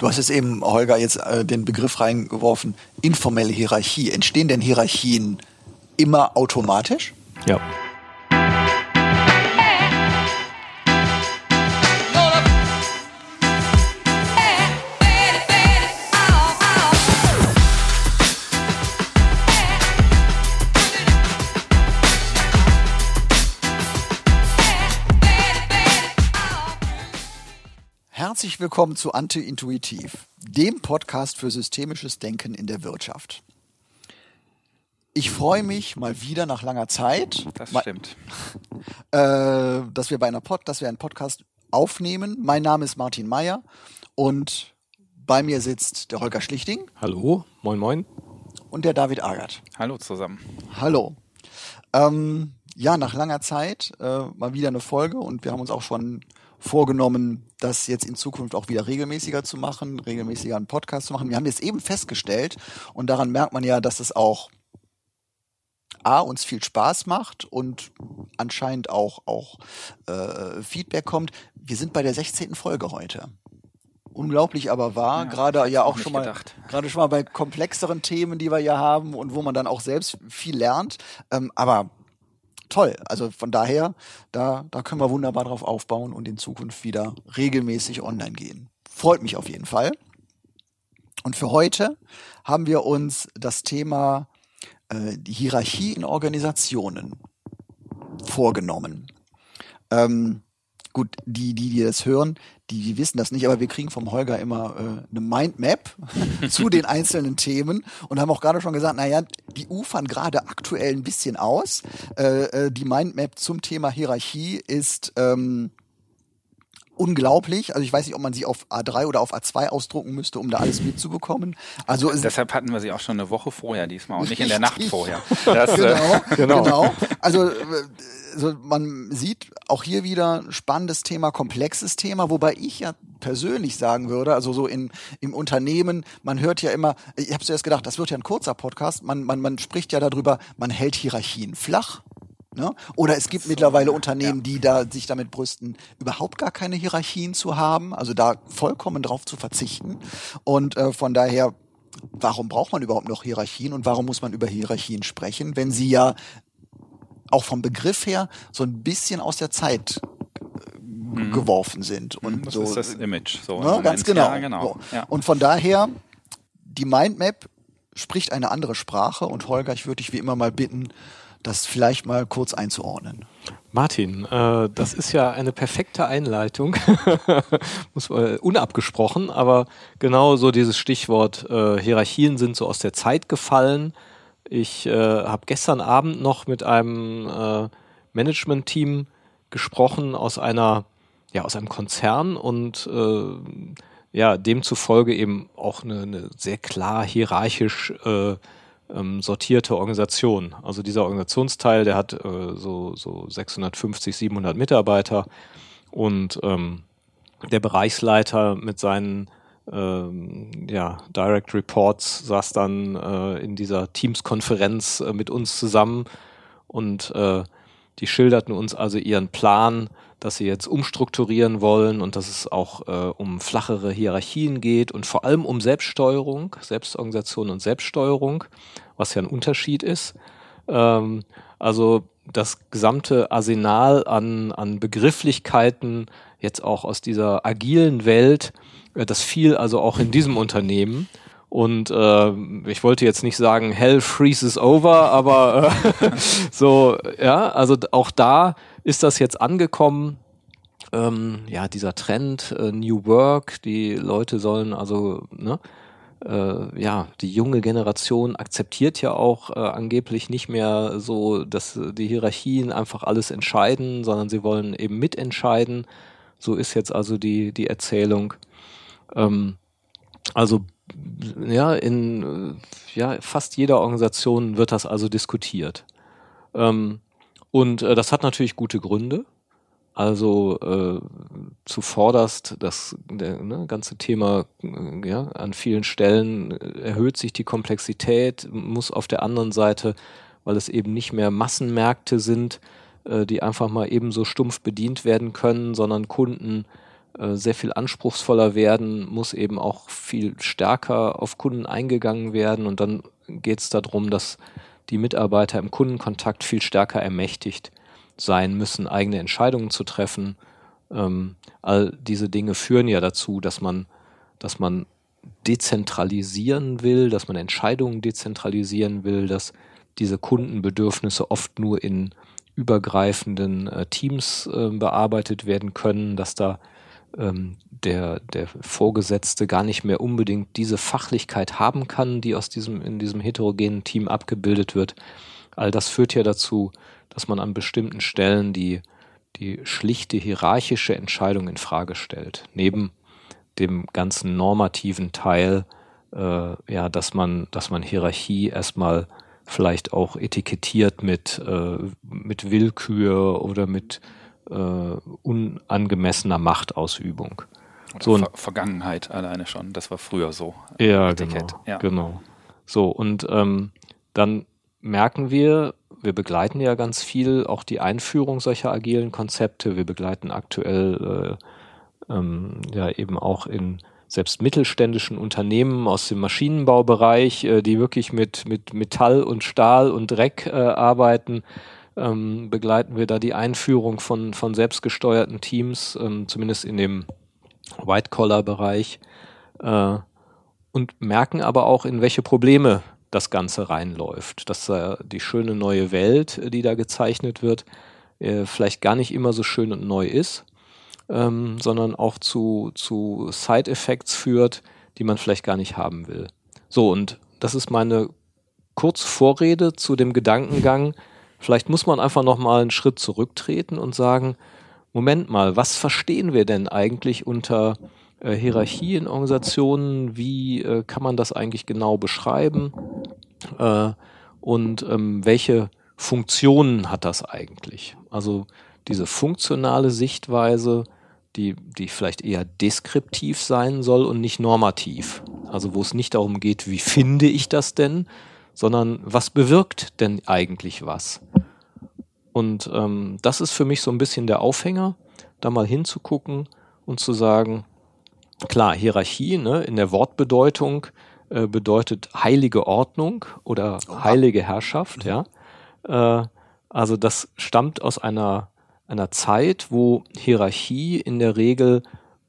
Du hast jetzt eben, Holger, jetzt äh, den Begriff reingeworfen, informelle Hierarchie. Entstehen denn Hierarchien immer automatisch? Ja. Herzlich willkommen zu Anti-Intuitiv, dem Podcast für systemisches Denken in der Wirtschaft. Ich freue mich mal wieder nach langer Zeit. Das mal, stimmt. Äh, dass wir bei einer Pod, dass wir einen Podcast aufnehmen. Mein Name ist Martin Meyer und bei mir sitzt der Holger Schlichting. Hallo, moin moin. Und der David Agert. Hallo zusammen. Hallo. Ähm, ja, nach langer Zeit äh, mal wieder eine Folge und wir haben uns auch schon vorgenommen, das jetzt in Zukunft auch wieder regelmäßiger zu machen, regelmäßiger einen Podcast zu machen. Wir haben jetzt eben festgestellt und daran merkt man ja, dass es auch A, uns viel Spaß macht und anscheinend auch, auch äh, Feedback kommt. Wir sind bei der 16. Folge heute. Unglaublich aber wahr, Ja, gerade ja auch schon mal, gerade schon mal bei komplexeren Themen, die wir ja haben und wo man dann auch selbst viel lernt. Ähm, aber toll. Also von daher, da, da können wir wunderbar drauf aufbauen und in Zukunft wieder regelmäßig online gehen. Freut mich auf jeden Fall. Und für heute haben wir uns das Thema äh, die Hierarchie in Organisationen vorgenommen. Ähm, gut, die, die, die das hören, die, die wissen das nicht, aber wir kriegen vom Holger immer äh, eine Mindmap zu den einzelnen Themen und haben auch gerade schon gesagt, naja, die ufern gerade aktuell ein bisschen aus. Äh, äh, die Mindmap zum Thema Hierarchie ist ähm, unglaublich. Also ich weiß nicht, ob man sie auf A3 oder auf A2 ausdrucken müsste, um da alles mitzubekommen. Also es, Deshalb hatten wir sie auch schon eine Woche vorher diesmal und nicht in der Nacht vorher. Das, genau, äh, genau, genau. Also, äh, also man sieht auch hier wieder spannendes Thema, komplexes Thema, wobei ich ja persönlich sagen würde, also so in, im Unternehmen, man hört ja immer, ich habe zuerst gedacht, das wird ja ein kurzer Podcast, man, man, man spricht ja darüber, man hält Hierarchien flach. Ne? Oder es gibt mittlerweile Unternehmen, die da sich damit brüsten, überhaupt gar keine Hierarchien zu haben, also da vollkommen drauf zu verzichten. Und äh, von daher, warum braucht man überhaupt noch Hierarchien und warum muss man über Hierarchien sprechen, wenn sie ja auch vom Begriff her so ein bisschen aus der Zeit äh, geworfen sind und Mhm. das so ist das Image. So, ne, ganz genau. Ja, genau. So. Ja. Und von daher die Mindmap spricht eine andere Sprache und Holger, ich würde dich wie immer mal bitten, das vielleicht mal kurz einzuordnen. Martin, äh, das ist ja eine perfekte Einleitung, Muss, äh, unabgesprochen, aber genau so dieses Stichwort äh, Hierarchien sind so aus der Zeit gefallen. Ich äh, habe gestern Abend noch mit einem äh, Management-Team gesprochen aus einer ja aus einem Konzern und äh, ja demzufolge eben auch eine, eine sehr klar hierarchisch äh, ähm, sortierte Organisation. Also dieser Organisationsteil, der hat äh, so, so 650, 700 Mitarbeiter und ähm, der Bereichsleiter mit seinen ähm, ja, Direct Reports saß dann äh, in dieser Teams-Konferenz äh, mit uns zusammen und äh, die schilderten uns also ihren Plan, dass sie jetzt umstrukturieren wollen und dass es auch äh, um flachere Hierarchien geht und vor allem um Selbststeuerung, Selbstorganisation und Selbststeuerung, was ja ein Unterschied ist. Ähm, also das gesamte Arsenal an, an Begrifflichkeiten jetzt auch aus dieser agilen Welt, äh, das fiel also auch in diesem Unternehmen. Und äh, ich wollte jetzt nicht sagen, Hell freezes over, aber äh, so, ja, also auch da ist das jetzt angekommen. Ähm, ja, dieser Trend, äh, New Work, die Leute sollen also, ne, äh, ja, die junge Generation akzeptiert ja auch äh, angeblich nicht mehr so, dass die Hierarchien einfach alles entscheiden, sondern sie wollen eben mitentscheiden. So ist jetzt also die, die Erzählung. Ähm, also ja, in ja, fast jeder Organisation wird das also diskutiert. Ähm, und äh, das hat natürlich gute Gründe. Also äh, zuvorderst das der, ne, ganze Thema äh, ja, an vielen Stellen erhöht sich die Komplexität, muss auf der anderen Seite, weil es eben nicht mehr Massenmärkte sind, äh, die einfach mal ebenso stumpf bedient werden können, sondern Kunden sehr viel anspruchsvoller werden, muss eben auch viel stärker auf Kunden eingegangen werden und dann geht es darum, dass die Mitarbeiter im Kundenkontakt viel stärker ermächtigt sein müssen, eigene Entscheidungen zu treffen. Ähm, all diese Dinge führen ja dazu, dass man, dass man dezentralisieren will, dass man Entscheidungen dezentralisieren will, dass diese Kundenbedürfnisse oft nur in übergreifenden äh, Teams äh, bearbeitet werden können, dass da ähm, der, der Vorgesetzte gar nicht mehr unbedingt diese Fachlichkeit haben kann, die aus diesem, in diesem heterogenen Team abgebildet wird. All das führt ja dazu, dass man an bestimmten Stellen die, die schlichte hierarchische Entscheidung in Frage stellt. Neben dem ganzen normativen Teil, äh, ja, dass man, dass man Hierarchie erstmal vielleicht auch etikettiert mit, äh, mit Willkür oder mit äh, unangemessener Machtausübung. Oder so Ver Vergangenheit alleine schon, das war früher so. Ja, genau, ja. genau. So, und ähm, dann merken wir, wir begleiten ja ganz viel auch die Einführung solcher agilen Konzepte. Wir begleiten aktuell äh, ähm, ja eben auch in selbst mittelständischen Unternehmen aus dem Maschinenbaubereich, äh, die wirklich mit, mit Metall und Stahl und Dreck äh, arbeiten, ähm, begleiten wir da die Einführung von, von selbstgesteuerten Teams, ähm, zumindest in dem White-Collar-Bereich, äh, und merken aber auch, in welche Probleme das Ganze reinläuft. Dass äh, die schöne neue Welt, die da gezeichnet wird, äh, vielleicht gar nicht immer so schön und neu ist, ähm, sondern auch zu, zu Side-Effects führt, die man vielleicht gar nicht haben will. So, und das ist meine kurze Vorrede zu dem Gedankengang, vielleicht muss man einfach nochmal einen Schritt zurücktreten und sagen, Moment mal, was verstehen wir denn eigentlich unter äh, Hierarchie in Organisationen? Wie äh, kann man das eigentlich genau beschreiben? Äh, und ähm, welche Funktionen hat das eigentlich? Also diese funktionale Sichtweise, die, die vielleicht eher deskriptiv sein soll und nicht normativ. Also wo es nicht darum geht, wie finde ich das denn, sondern was bewirkt denn eigentlich was? Und ähm, das ist für mich so ein bisschen der Aufhänger, da mal hinzugucken und zu sagen, klar, Hierarchie ne, in der Wortbedeutung äh, bedeutet heilige Ordnung oder heilige Herrschaft, ja. Äh, also das stammt aus einer, einer Zeit, wo Hierarchie in der Regel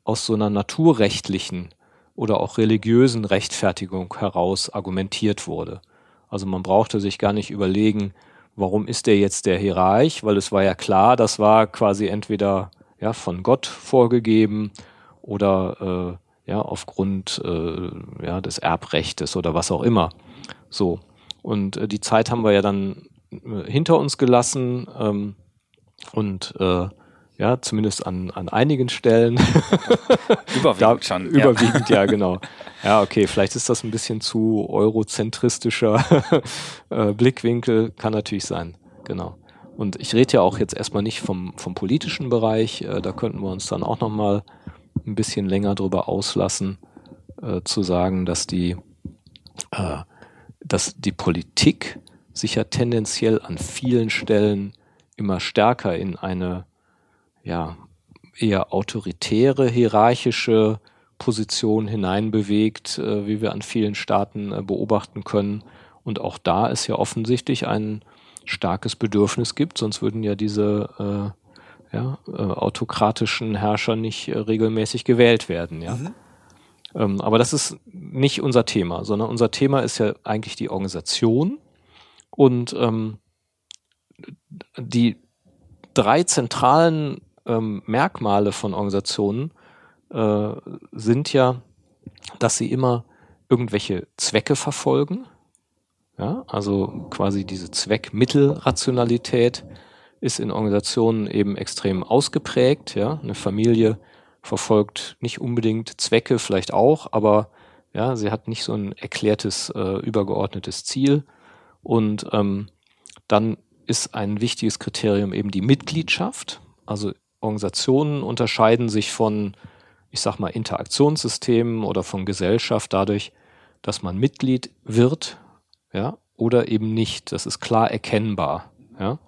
aus so einer naturrechtlichen oder auch religiösen Rechtfertigung heraus argumentiert wurde. Also man brauchte sich gar nicht überlegen, warum ist der jetzt der Hierarch? Weil es war ja klar, das war quasi entweder ja, von Gott vorgegeben oder äh, ja, aufgrund äh, ja, des Erbrechtes oder was auch immer. So. Und äh, die Zeit haben wir ja dann äh, hinter uns gelassen ähm, und äh, ja, zumindest an, an einigen Stellen. Überwiegend da, schon. Überwiegend, ja. ja. genau. Ja, okay, vielleicht ist das ein bisschen zu eurozentristischer äh, Blickwinkel, kann natürlich sein, genau. Und ich rede ja auch jetzt erstmal nicht vom, vom politischen Bereich, äh, da könnten wir uns dann auch nochmal ein bisschen länger drüber auslassen, äh, zu sagen, dass die, äh, dass die Politik sich ja tendenziell an vielen Stellen immer stärker in eine ja, eher autoritäre, hierarchische Position hineinbewegt, äh, wie wir an vielen Staaten äh, beobachten können. Und auch da ist ja offensichtlich ein starkes Bedürfnis gibt, sonst würden ja diese äh, ja, äh, autokratischen Herrscher nicht äh, regelmäßig gewählt werden. Ja? Mhm. Ähm, aber das ist nicht unser Thema, sondern unser Thema ist ja eigentlich die Organisation und ähm, die drei zentralen ähm, Merkmale von Organisationen äh, sind ja, dass sie immer irgendwelche Zwecke verfolgen. Ja, also quasi diese Zweck-Mittel-Rationalität ist in Organisationen eben extrem ausgeprägt. Ja, eine Familie verfolgt nicht unbedingt Zwecke, vielleicht auch, aber ja, sie hat nicht so ein erklärtes, äh, übergeordnetes Ziel. Und ähm, dann ist ein wichtiges Kriterium eben die Mitgliedschaft. Also Organisationen unterscheiden sich von, ich sag mal, Interaktionssystemen oder von Gesellschaft dadurch, dass man Mitglied wird, ja, oder eben nicht. Das ist klar erkennbar, ja.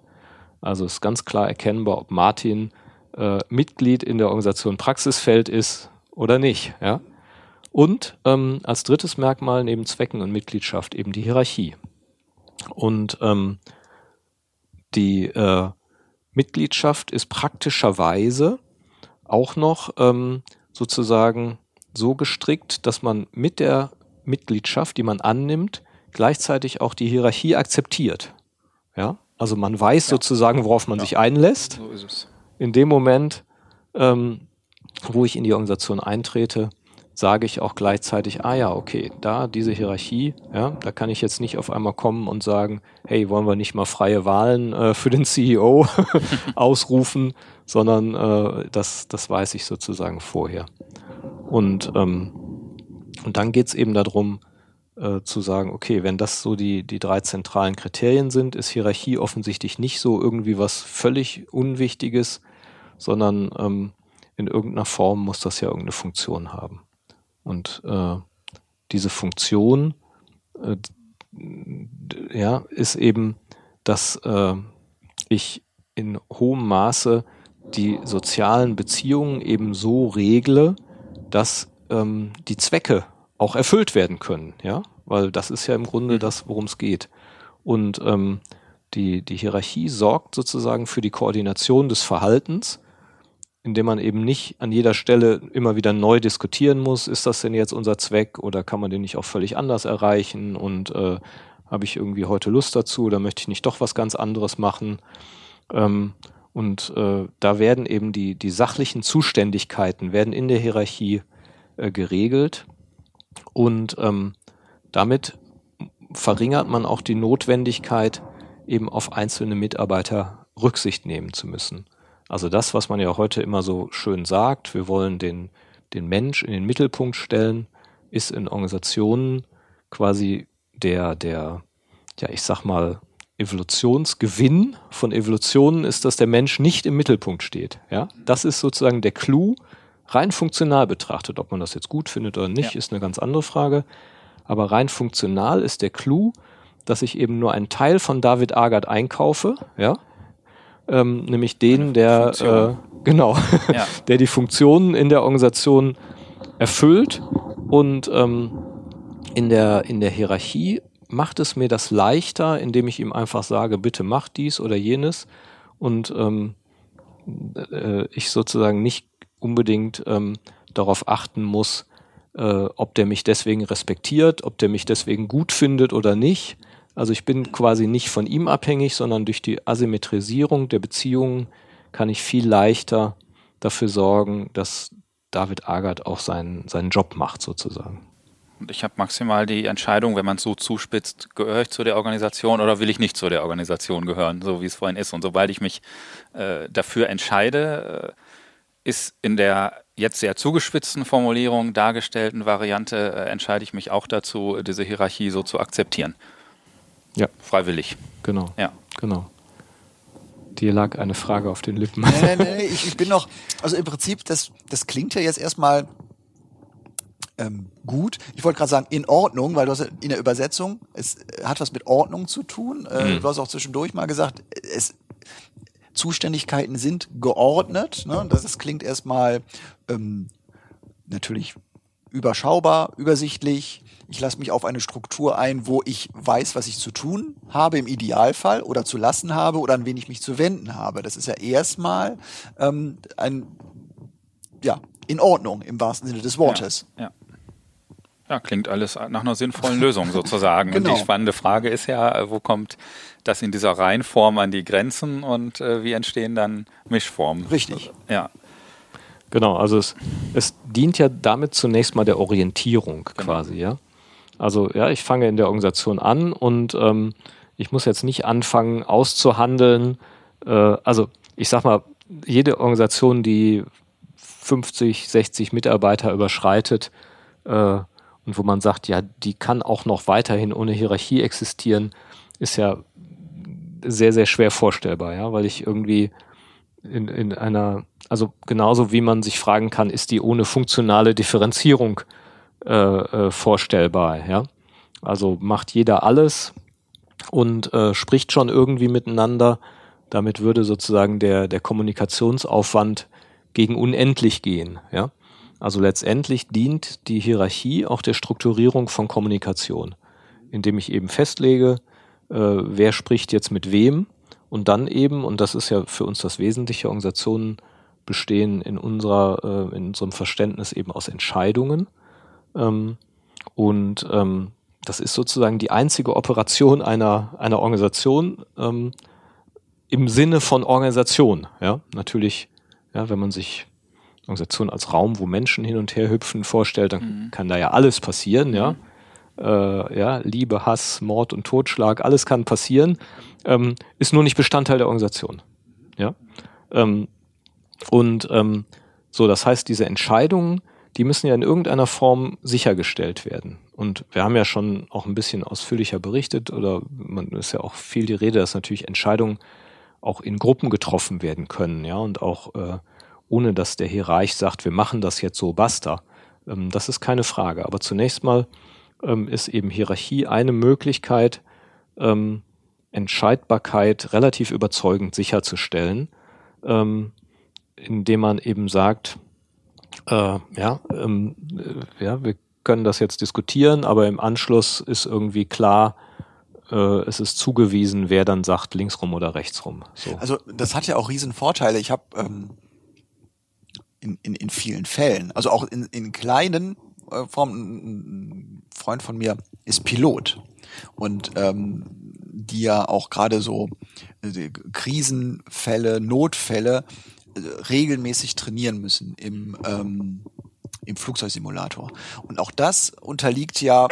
Also ist ganz klar erkennbar, ob Martin äh, Mitglied in der Organisation Praxisfeld ist oder nicht. Ja? Und ähm, als drittes Merkmal neben Zwecken und Mitgliedschaft eben die Hierarchie. Und ähm, die äh, Mitgliedschaft ist praktischerweise auch noch ähm, sozusagen so gestrickt, dass man mit der Mitgliedschaft, die man annimmt, gleichzeitig auch die Hierarchie akzeptiert. Ja, also man weiß ja. sozusagen, worauf man ja. sich einlässt. So ist es. In dem Moment, ähm, wo ich in die Organisation eintrete, sage ich auch gleichzeitig, ah ja, okay, da diese Hierarchie, ja, da kann ich jetzt nicht auf einmal kommen und sagen, hey, wollen wir nicht mal freie Wahlen äh, für den CEO ausrufen, sondern äh, das, das weiß ich sozusagen vorher. Und, ähm, und dann geht's eben darum, äh, zu sagen, okay, wenn das so die, die drei zentralen Kriterien sind, ist Hierarchie offensichtlich nicht so irgendwie was völlig Unwichtiges, sondern ähm, in irgendeiner Form muss das ja irgendeine Funktion haben. Und äh, diese Funktion äh, ja, ist eben, dass äh, ich in hohem Maße die sozialen Beziehungen eben so regle, dass ähm, die Zwecke auch erfüllt werden können, ja, weil das ist ja im Grunde mhm. das, worum es geht. Und ähm, die, die Hierarchie sorgt sozusagen für die Koordination des Verhaltens indem man eben nicht an jeder Stelle immer wieder neu diskutieren muss, ist das denn jetzt unser Zweck oder kann man den nicht auch völlig anders erreichen und äh, habe ich irgendwie heute Lust dazu oder möchte ich nicht doch was ganz anderes machen? Ähm, und äh, da werden eben die, die sachlichen Zuständigkeiten werden in der Hierarchie äh, geregelt und ähm, damit verringert man auch die Notwendigkeit, eben auf einzelne Mitarbeiter Rücksicht nehmen zu müssen. Also das, was man ja heute immer so schön sagt, wir wollen den, den Mensch in den Mittelpunkt stellen, ist in Organisationen quasi der, der, ja, ich sag mal, Evolutionsgewinn von Evolutionen ist, dass der Mensch nicht im Mittelpunkt steht. Ja, das ist sozusagen der Clou, rein funktional betrachtet. Ob man das jetzt gut findet oder nicht, ja. ist eine ganz andere Frage. Aber rein funktional ist der Clou, dass ich eben nur einen Teil von David Agard einkaufe, ja, ähm, nämlich den, der äh, genau, ja. der die Funktionen in der Organisation erfüllt und ähm, in der in der Hierarchie macht es mir das leichter, indem ich ihm einfach sage, bitte mach dies oder jenes und ähm, äh, ich sozusagen nicht unbedingt ähm, darauf achten muss, äh, ob der mich deswegen respektiert, ob der mich deswegen gut findet oder nicht, also ich bin quasi nicht von ihm abhängig, sondern durch die Asymmetrisierung der Beziehungen kann ich viel leichter dafür sorgen, dass David Agard auch seinen, seinen Job macht sozusagen. Und ich habe maximal die Entscheidung, wenn man es so zuspitzt, gehöre ich zu der Organisation oder will ich nicht zu der Organisation gehören, so wie es vorhin ist. Und sobald ich mich äh, dafür entscheide, äh, ist in der jetzt sehr zugespitzten Formulierung dargestellten Variante, äh, entscheide ich mich auch dazu, diese Hierarchie so zu akzeptieren. Ja. Freiwillig. Genau. Ja. Genau. Dir lag eine Frage auf den Lippen. Nee, nee, nee, ich, ich bin noch, also im Prinzip, das, das klingt ja jetzt erstmal ähm, gut. Ich wollte gerade sagen, in Ordnung, weil du hast in der Übersetzung, es hat was mit Ordnung zu tun. Äh, mhm. Du hast auch zwischendurch mal gesagt, es, Zuständigkeiten sind geordnet. Ne? Das, das klingt erstmal ähm, natürlich überschaubar, übersichtlich, ich lasse mich auf eine Struktur ein, wo ich weiß, was ich zu tun habe im Idealfall oder zu lassen habe oder an wen ich mich zu wenden habe. Das ist ja erstmal ähm, ein ja in Ordnung im wahrsten Sinne des Wortes. Ja, ja. Ja klingt alles nach einer sinnvollen Lösung sozusagen. genau. Und die spannende Frage ist ja, wo kommt das in dieser Reihenform an die Grenzen und äh, wie entstehen dann Mischformen? Richtig. Ja. Genau, also es, es dient ja damit zunächst mal der Orientierung genau. quasi, ja. Also ja, ich fange in der Organisation an und ähm, ich muss jetzt nicht anfangen auszuhandeln. Äh, also ich sag mal, jede Organisation, die 50, 60 Mitarbeiter überschreitet äh, und wo man sagt, ja, die kann auch noch weiterhin ohne Hierarchie existieren, ist ja sehr, sehr schwer vorstellbar, ja, weil ich irgendwie in, in einer, also genauso wie man sich fragen kann, ist die ohne funktionale Differenzierung äh, äh, vorstellbar. Ja? Also macht jeder alles und äh, spricht schon irgendwie miteinander. damit würde sozusagen der, der Kommunikationsaufwand gegen unendlich gehen. Ja? Also letztendlich dient die Hierarchie auch der Strukturierung von Kommunikation, indem ich eben festlege, äh, wer spricht jetzt mit wem und dann eben, und das ist ja für uns das Wesentliche, Organisationen bestehen in unserer, äh, in unserem Verständnis eben aus Entscheidungen. Ähm, und ähm, das ist sozusagen die einzige Operation einer, einer Organisation ähm, im Sinne von Organisation. Ja, natürlich, ja, wenn man sich Organisation als Raum, wo Menschen hin und her hüpfen, vorstellt, dann mhm. kann da ja alles passieren, mhm. ja. Äh, ja, Liebe, Hass, Mord und Totschlag, alles kann passieren, ähm, ist nur nicht Bestandteil der Organisation. Ja. Ähm, und ähm, so, das heißt, diese Entscheidungen, die müssen ja in irgendeiner Form sichergestellt werden. Und wir haben ja schon auch ein bisschen ausführlicher berichtet, oder man ist ja auch viel die Rede, dass natürlich Entscheidungen auch in Gruppen getroffen werden können, ja, und auch äh, ohne dass der Hierarch sagt, wir machen das jetzt so, basta. Ähm, das ist keine Frage. Aber zunächst mal ähm, ist eben Hierarchie eine Möglichkeit, ähm, Entscheidbarkeit relativ überzeugend sicherzustellen, ähm, indem man eben sagt, äh, ja, ähm, äh, ja, wir können das jetzt diskutieren, aber im Anschluss ist irgendwie klar, äh, es ist zugewiesen, wer dann sagt, linksrum oder rechtsrum. So. Also das hat ja auch riesen Vorteile. Ich habe ähm, in, in, in vielen Fällen, also auch in, in kleinen äh, Formen, ein Freund von mir ist Pilot. Und ähm, die ja auch gerade so äh, Krisenfälle, Notfälle äh, regelmäßig trainieren müssen im, ähm, im Flugzeugsimulator. Und auch das unterliegt ja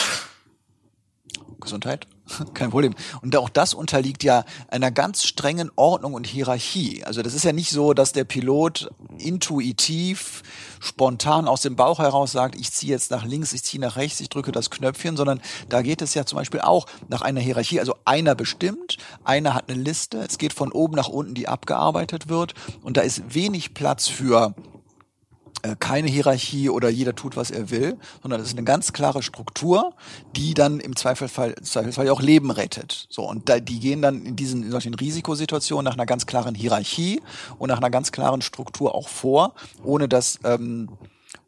Gesundheit Kein Problem. Und auch das unterliegt ja einer ganz strengen Ordnung und Hierarchie. Also das ist ja nicht so, dass der Pilot intuitiv, spontan aus dem Bauch heraus sagt, ich ziehe jetzt nach links, ich ziehe nach rechts, ich drücke das Knöpfchen, sondern da geht es ja zum Beispiel auch nach einer Hierarchie. Also einer bestimmt, einer hat eine Liste, es geht von oben nach unten, die abgearbeitet wird. Und da ist wenig Platz für keine Hierarchie oder jeder tut, was er will, sondern es ist eine ganz klare Struktur, die dann im Zweifelsfall, Zweifelsfall auch Leben rettet. So und da, die gehen dann in diesen in solchen Risikosituationen nach einer ganz klaren Hierarchie und nach einer ganz klaren Struktur auch vor, ohne dass ähm,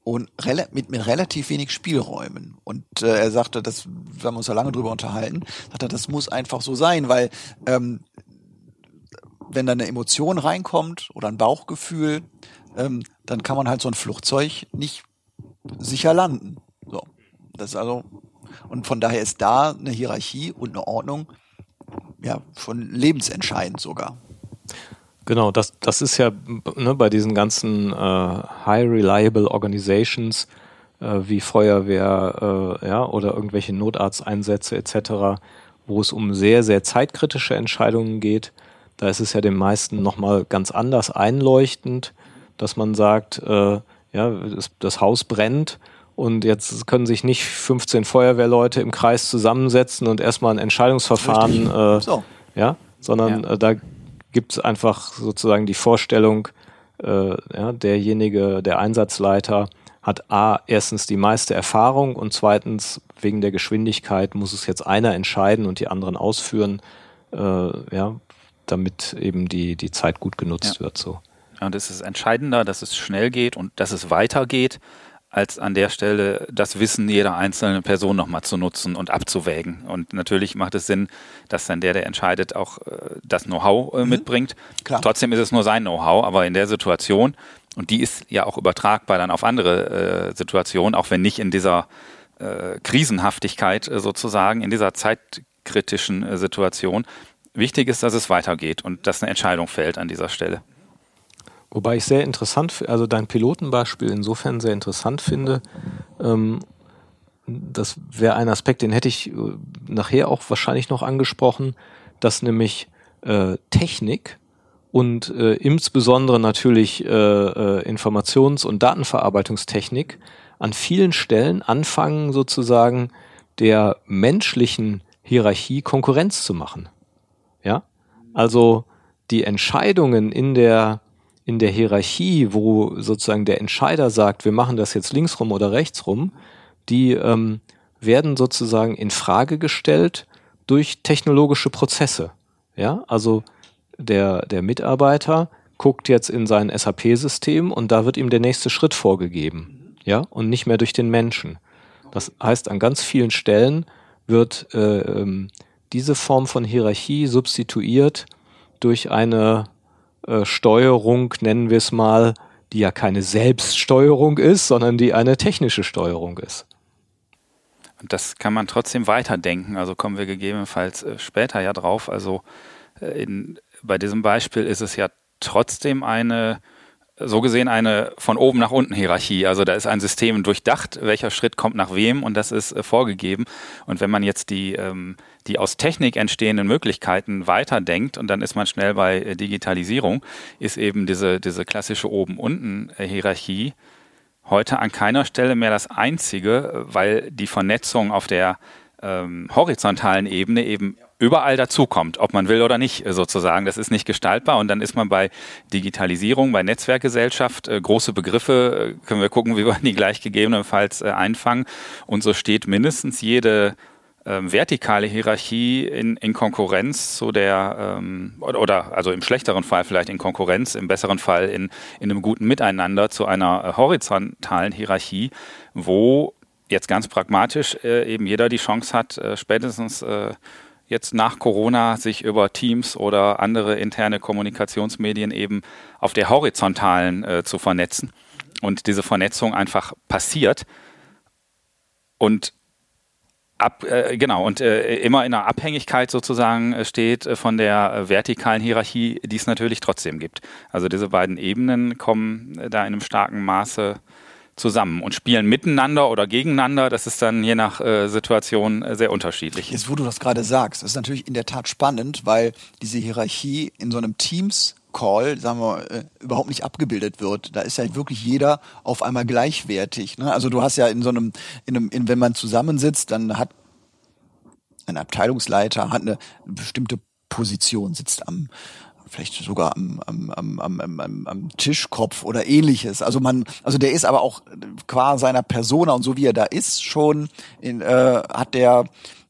und mit, mit relativ wenig Spielräumen. Und äh, er sagte, das, wir haben uns ja lange drüber unterhalten, sagte, das muss einfach so sein, weil ähm, wenn da eine Emotion reinkommt oder ein Bauchgefühl, ähm, dann kann man halt so ein Flugzeug nicht sicher landen. So. Das ist also, und von daher ist da eine Hierarchie und eine Ordnung ja schon lebensentscheidend sogar. Genau, das, das ist ja ne, bei diesen ganzen äh, High Reliable Organizations äh, wie Feuerwehr äh, ja, oder irgendwelche Notarzteinsätze etc., wo es um sehr, sehr zeitkritische Entscheidungen geht. Da ist es ja den meisten nochmal ganz anders einleuchtend dass man sagt, äh, ja, das, das Haus brennt und jetzt können sich nicht 15 Feuerwehrleute im Kreis zusammensetzen und erstmal ein Entscheidungsverfahren, äh, so. ja, sondern ja. Äh, da gibt es einfach sozusagen die Vorstellung, äh, ja, derjenige, der Einsatzleiter hat A, erstens die meiste Erfahrung und zweitens wegen der Geschwindigkeit muss es jetzt einer entscheiden und die anderen ausführen, äh, ja, damit eben die, die Zeit gut genutzt ja. wird. So. Und es ist entscheidender, dass es schnell geht und dass es weitergeht, als an der Stelle das Wissen jeder einzelnen Person nochmal zu nutzen und abzuwägen. Und natürlich macht es Sinn, dass dann der, der entscheidet, auch äh, das Know-how äh, mhm. mitbringt. Klar. Trotzdem ist es nur sein Know-how, aber in der Situation, und die ist ja auch übertragbar dann auf andere äh, Situationen, auch wenn nicht in dieser äh, Krisenhaftigkeit äh, sozusagen, in dieser zeitkritischen äh, Situation. Wichtig ist, dass es weitergeht und dass eine Entscheidung fällt an dieser Stelle. Wobei ich sehr interessant, also dein Pilotenbeispiel insofern sehr interessant finde. Ähm, das wäre ein Aspekt, den hätte ich äh, nachher auch wahrscheinlich noch angesprochen, dass nämlich äh, Technik und äh, insbesondere natürlich äh, äh, Informations- und Datenverarbeitungstechnik an vielen Stellen anfangen sozusagen der menschlichen Hierarchie Konkurrenz zu machen. Ja, also die Entscheidungen in der in der Hierarchie, wo sozusagen der Entscheider sagt, wir machen das jetzt linksrum oder rechtsrum, die ähm, werden sozusagen in Frage gestellt durch technologische Prozesse. Ja, also der, der Mitarbeiter guckt jetzt in sein SAP-System und da wird ihm der nächste Schritt vorgegeben. Ja, und nicht mehr durch den Menschen. Das heißt, an ganz vielen Stellen wird äh, ähm, diese Form von Hierarchie substituiert durch eine äh, Steuerung, nennen wir es mal, die ja keine Selbststeuerung ist, sondern die eine technische Steuerung ist. Und das kann man trotzdem weiterdenken. Also kommen wir gegebenenfalls äh, später ja drauf. Also äh, in, bei diesem Beispiel ist es ja trotzdem eine so gesehen eine von oben nach unten Hierarchie. Also da ist ein System durchdacht, welcher Schritt kommt nach wem und das ist äh, vorgegeben. Und wenn man jetzt die, ähm, die aus Technik entstehenden Möglichkeiten weiterdenkt und dann ist man schnell bei äh, Digitalisierung, ist eben diese, diese klassische Oben-Unten-Hierarchie heute an keiner Stelle mehr das einzige, weil die Vernetzung auf der ähm, horizontalen Ebene eben überall dazukommt, ob man will oder nicht, sozusagen. Das ist nicht gestaltbar. Und dann ist man bei Digitalisierung, bei Netzwerkgesellschaft, äh, große Begriffe, äh, können wir gucken, wie wir die gleich gegebenenfalls äh, einfangen. Und so steht mindestens jede ähm, vertikale Hierarchie in, in Konkurrenz zu der, ähm, oder, oder also im schlechteren Fall vielleicht in Konkurrenz, im besseren Fall in, in einem guten Miteinander zu einer äh, horizontalen Hierarchie, wo jetzt ganz pragmatisch äh, eben jeder die Chance hat, äh, spätestens äh, jetzt nach Corona sich über Teams oder andere interne Kommunikationsmedien eben auf der horizontalen äh, zu vernetzen und diese Vernetzung einfach passiert und ab äh, genau und äh, immer in einer Abhängigkeit sozusagen äh, steht äh, von der äh, vertikalen Hierarchie, die es natürlich trotzdem gibt. Also diese beiden Ebenen kommen da in einem starken Maße zusammen und spielen miteinander oder gegeneinander. Das ist dann je nach äh, Situation äh, sehr unterschiedlich. Jetzt, wo du das gerade sagst, ist natürlich in der Tat spannend, weil diese Hierarchie in so einem Teams Call, sagen wir, äh, überhaupt nicht abgebildet wird. Da ist ja wirklich jeder auf einmal gleichwertig. Ne? Also du hast ja in so einem, in einem, in, wenn man zusammensitzt, dann hat ein Abteilungsleiter hat eine bestimmte Position, sitzt am vielleicht sogar am, am, am, am, am, am Tischkopf oder ähnliches. Also man, also der ist aber auch qua seiner Persona und so wie er da ist, schon in, äh, hat der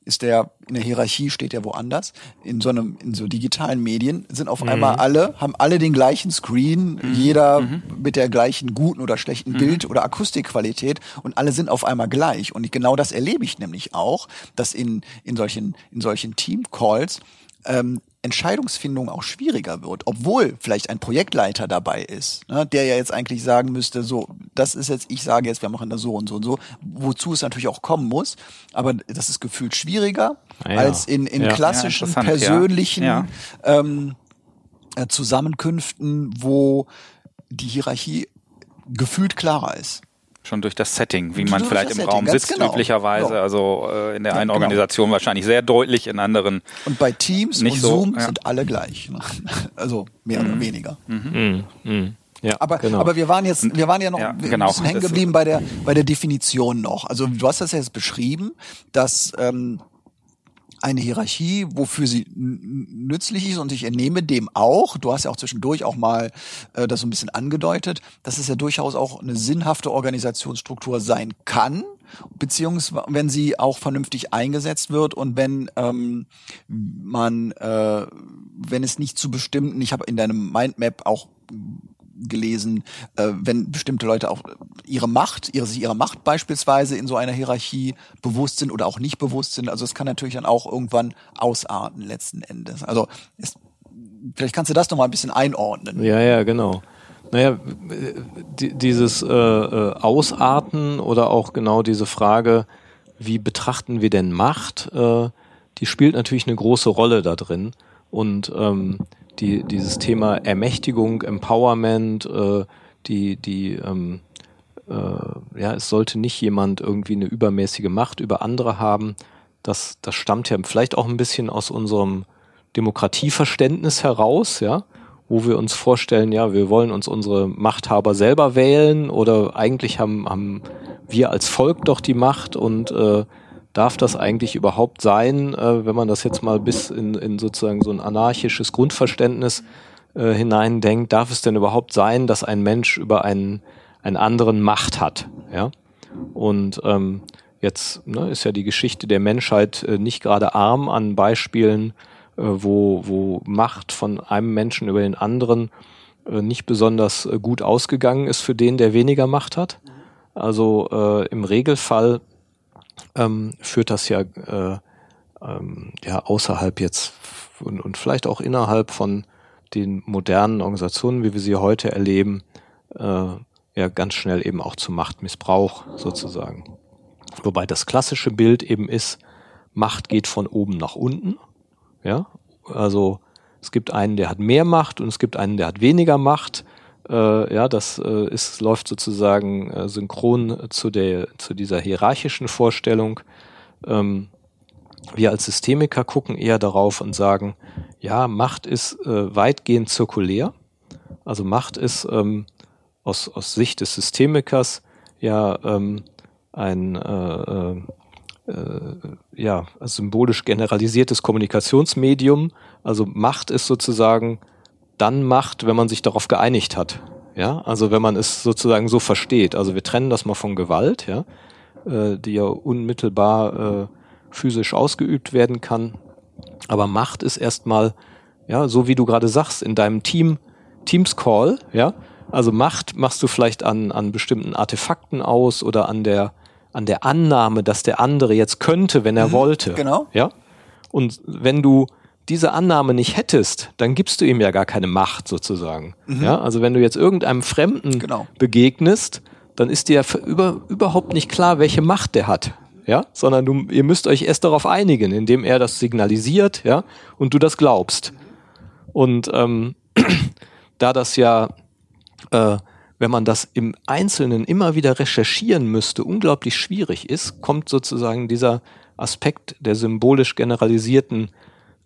ist der in der Hierarchie steht er woanders. In so einem in so digitalen Medien sind auf mhm. einmal alle haben alle den gleichen Screen, mhm. jeder mhm. mit der gleichen guten oder schlechten mhm. Bild oder Akustikqualität und alle sind auf einmal gleich und genau das erlebe ich nämlich auch, dass in in solchen in solchen Team Calls ähm, Entscheidungsfindung auch schwieriger wird, obwohl vielleicht ein Projektleiter dabei ist, ne, der ja jetzt eigentlich sagen müsste, so, das ist jetzt, ich sage jetzt, wir machen das so und so und so, wozu es natürlich auch kommen muss, aber das ist gefühlt schwieriger ah ja. als in, in ja. klassischen ja, persönlichen ähm, äh, Zusammenkünften, wo die Hierarchie gefühlt klarer ist schon durch das Setting, wie man vielleicht im Setting, Raum sitzt genau. üblicherweise. Ja. Also äh, in der ja, einen genau. Organisation wahrscheinlich sehr deutlich, in anderen. Und bei Teams nicht und so, Zoom ja. sind alle gleich. Ne? Also mehr mhm. oder weniger. Mhm. Mhm. Ja, aber, genau. aber wir waren jetzt, wir waren ja noch ja, genau. ein bisschen hängen geblieben bei der, bei der Definition noch. Also du hast das jetzt beschrieben, dass ähm, eine Hierarchie, wofür sie nützlich ist und ich entnehme dem auch, du hast ja auch zwischendurch auch mal äh, das so ein bisschen angedeutet, dass es ja durchaus auch eine sinnhafte Organisationsstruktur sein kann, beziehungsweise wenn sie auch vernünftig eingesetzt wird und wenn ähm, man, äh, wenn es nicht zu bestimmten, ich habe in deinem Mindmap auch gelesen, äh, wenn bestimmte Leute auch ihre Macht, ihre, ihre Macht beispielsweise in so einer Hierarchie bewusst sind oder auch nicht bewusst sind. Also es kann natürlich dann auch irgendwann ausarten letzten Endes. Also es, vielleicht kannst du das noch mal ein bisschen einordnen. Ja, ja, genau. Naja, dieses äh, äh, Ausarten oder auch genau diese Frage, wie betrachten wir denn Macht, äh, die spielt natürlich eine große Rolle da drin. Und ähm, die, dieses Thema Ermächtigung, Empowerment, äh, die, die, ähm, äh, ja, es sollte nicht jemand irgendwie eine übermäßige Macht über andere haben. Das, das stammt ja vielleicht auch ein bisschen aus unserem Demokratieverständnis heraus, ja, wo wir uns vorstellen, ja, wir wollen uns unsere Machthaber selber wählen oder eigentlich haben, haben wir als Volk doch die Macht und äh, darf das eigentlich überhaupt sein, äh, wenn man das jetzt mal bis in, in sozusagen so ein anarchisches Grundverständnis äh, hineindenkt, darf es denn überhaupt sein, dass ein Mensch über einen, einen anderen Macht hat? Ja? Und ähm, jetzt ne, ist ja die Geschichte der Menschheit äh, nicht gerade arm an Beispielen, äh, wo, wo Macht von einem Menschen über den anderen äh, nicht besonders äh, gut ausgegangen ist für den, der weniger Macht hat. Also äh, im Regelfall ähm, führt das ja, äh, ähm, ja außerhalb jetzt und, und vielleicht auch innerhalb von den modernen Organisationen, wie wir sie heute erleben, äh, ja ganz schnell eben auch zu Machtmissbrauch sozusagen. Wobei das klassische Bild eben ist, Macht geht von oben nach unten. Ja, also es gibt einen, der hat mehr Macht und es gibt einen, der hat weniger Macht. Äh, ja, das äh, ist, läuft sozusagen äh, synchron zu der, zu dieser hierarchischen Vorstellung. Ähm, wir als Systemiker gucken eher darauf und sagen, ja, Macht ist äh, weitgehend zirkulär. Also Macht ist ähm, aus, aus Sicht des Systemikers ja ähm, ein äh, äh, ja, symbolisch generalisiertes Kommunikationsmedium. Also Macht ist sozusagen dann Macht, wenn man sich darauf geeinigt hat. Ja, also wenn man es sozusagen so versteht. Also wir trennen das mal von Gewalt, ja, äh, die ja unmittelbar äh, physisch ausgeübt werden kann. Aber Macht ist erstmal, ja, so wie du gerade sagst, in deinem Team, Teams Call, ja, also Macht machst du vielleicht an, an bestimmten Artefakten aus oder an der, an der Annahme, dass der andere jetzt könnte, wenn er mhm, wollte. Genau. Ja. Und wenn du diese Annahme nicht hättest, dann gibst du ihm ja gar keine Macht sozusagen. Mhm. Ja, also wenn du jetzt irgendeinem Fremden genau. begegnest, dann ist dir über, überhaupt nicht klar, welche Macht der hat. Ja, sondern du, ihr müsst euch erst darauf einigen, indem er das signalisiert, ja, und du das glaubst. Und ähm, da das ja, äh, wenn man das im Einzelnen immer wieder recherchieren müsste, unglaublich schwierig ist, kommt sozusagen dieser Aspekt der symbolisch generalisierten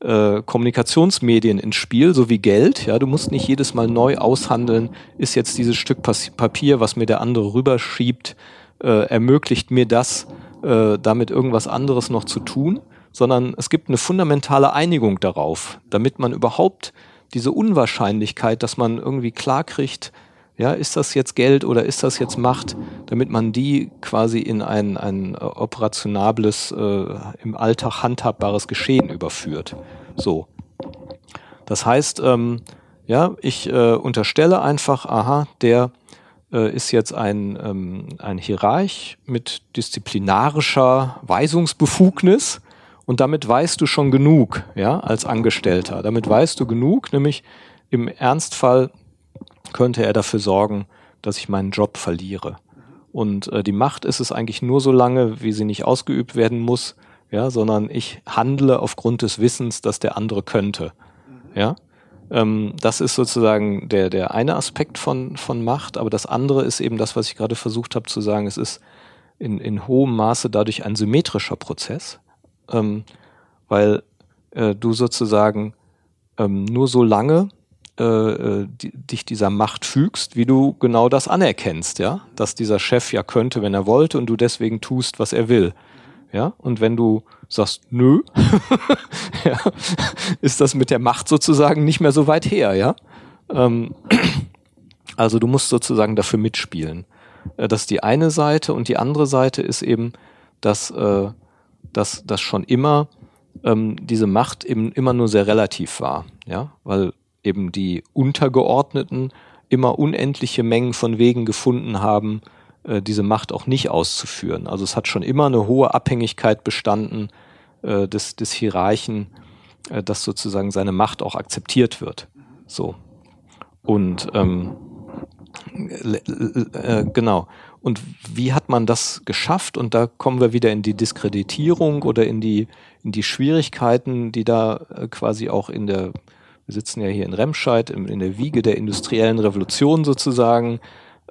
äh, Kommunikationsmedien ins Spiel, so wie Geld. Ja, du musst nicht jedes Mal neu aushandeln, ist jetzt dieses Stück Papier, was mir der andere rüberschiebt, äh, ermöglicht mir das, äh, damit irgendwas anderes noch zu tun, sondern es gibt eine fundamentale Einigung darauf, damit man überhaupt diese Unwahrscheinlichkeit, dass man irgendwie klar kriegt, ja, ist das jetzt Geld oder ist das jetzt Macht, damit man die quasi in ein, ein operationables, äh, im Alltag handhabbares Geschehen überführt. So. Das heißt, ähm, ja, ich äh, unterstelle einfach, aha, der äh, ist jetzt ein, ähm, ein Hierarch mit disziplinarischer Weisungsbefugnis und damit weißt du schon genug, ja, als Angestellter. Damit weißt du genug, nämlich im Ernstfall könnte er dafür sorgen, dass ich meinen Job verliere. Und äh, die Macht ist es eigentlich nur so lange, wie sie nicht ausgeübt werden muss, ja, sondern ich handle aufgrund des Wissens, dass der andere könnte. Ja. Ähm, das ist sozusagen der, der eine Aspekt von, von Macht, aber das andere ist eben das, was ich gerade versucht habe zu sagen. Es ist in, in hohem Maße dadurch ein symmetrischer Prozess, ähm, weil äh, du sozusagen ähm, nur so lange äh, äh, die, dich dieser Macht fügst, wie du genau das anerkennst, ja, dass dieser Chef ja könnte, wenn er wollte, und du deswegen tust, was er will, ja. Und wenn du sagst, nö, ja, ist das mit der Macht sozusagen nicht mehr so weit her, ja. Ähm, also du musst sozusagen dafür mitspielen. Äh, das ist die eine Seite und die andere Seite ist eben, dass, äh, dass, dass schon immer ähm, diese Macht eben immer nur sehr relativ war, ja, weil eben die Untergeordneten immer unendliche Mengen von Wegen gefunden haben, äh, diese Macht auch nicht auszuführen. Also es hat schon immer eine hohe Abhängigkeit bestanden äh, des, des Hierarchen, äh, dass sozusagen seine Macht auch akzeptiert wird. So. Und ähm, äh, genau. Und wie hat man das geschafft? Und da kommen wir wieder in die Diskreditierung oder in die, in die Schwierigkeiten, die da äh, quasi auch in der wir sitzen ja hier in Remscheid, in, in der Wiege der industriellen Revolution sozusagen.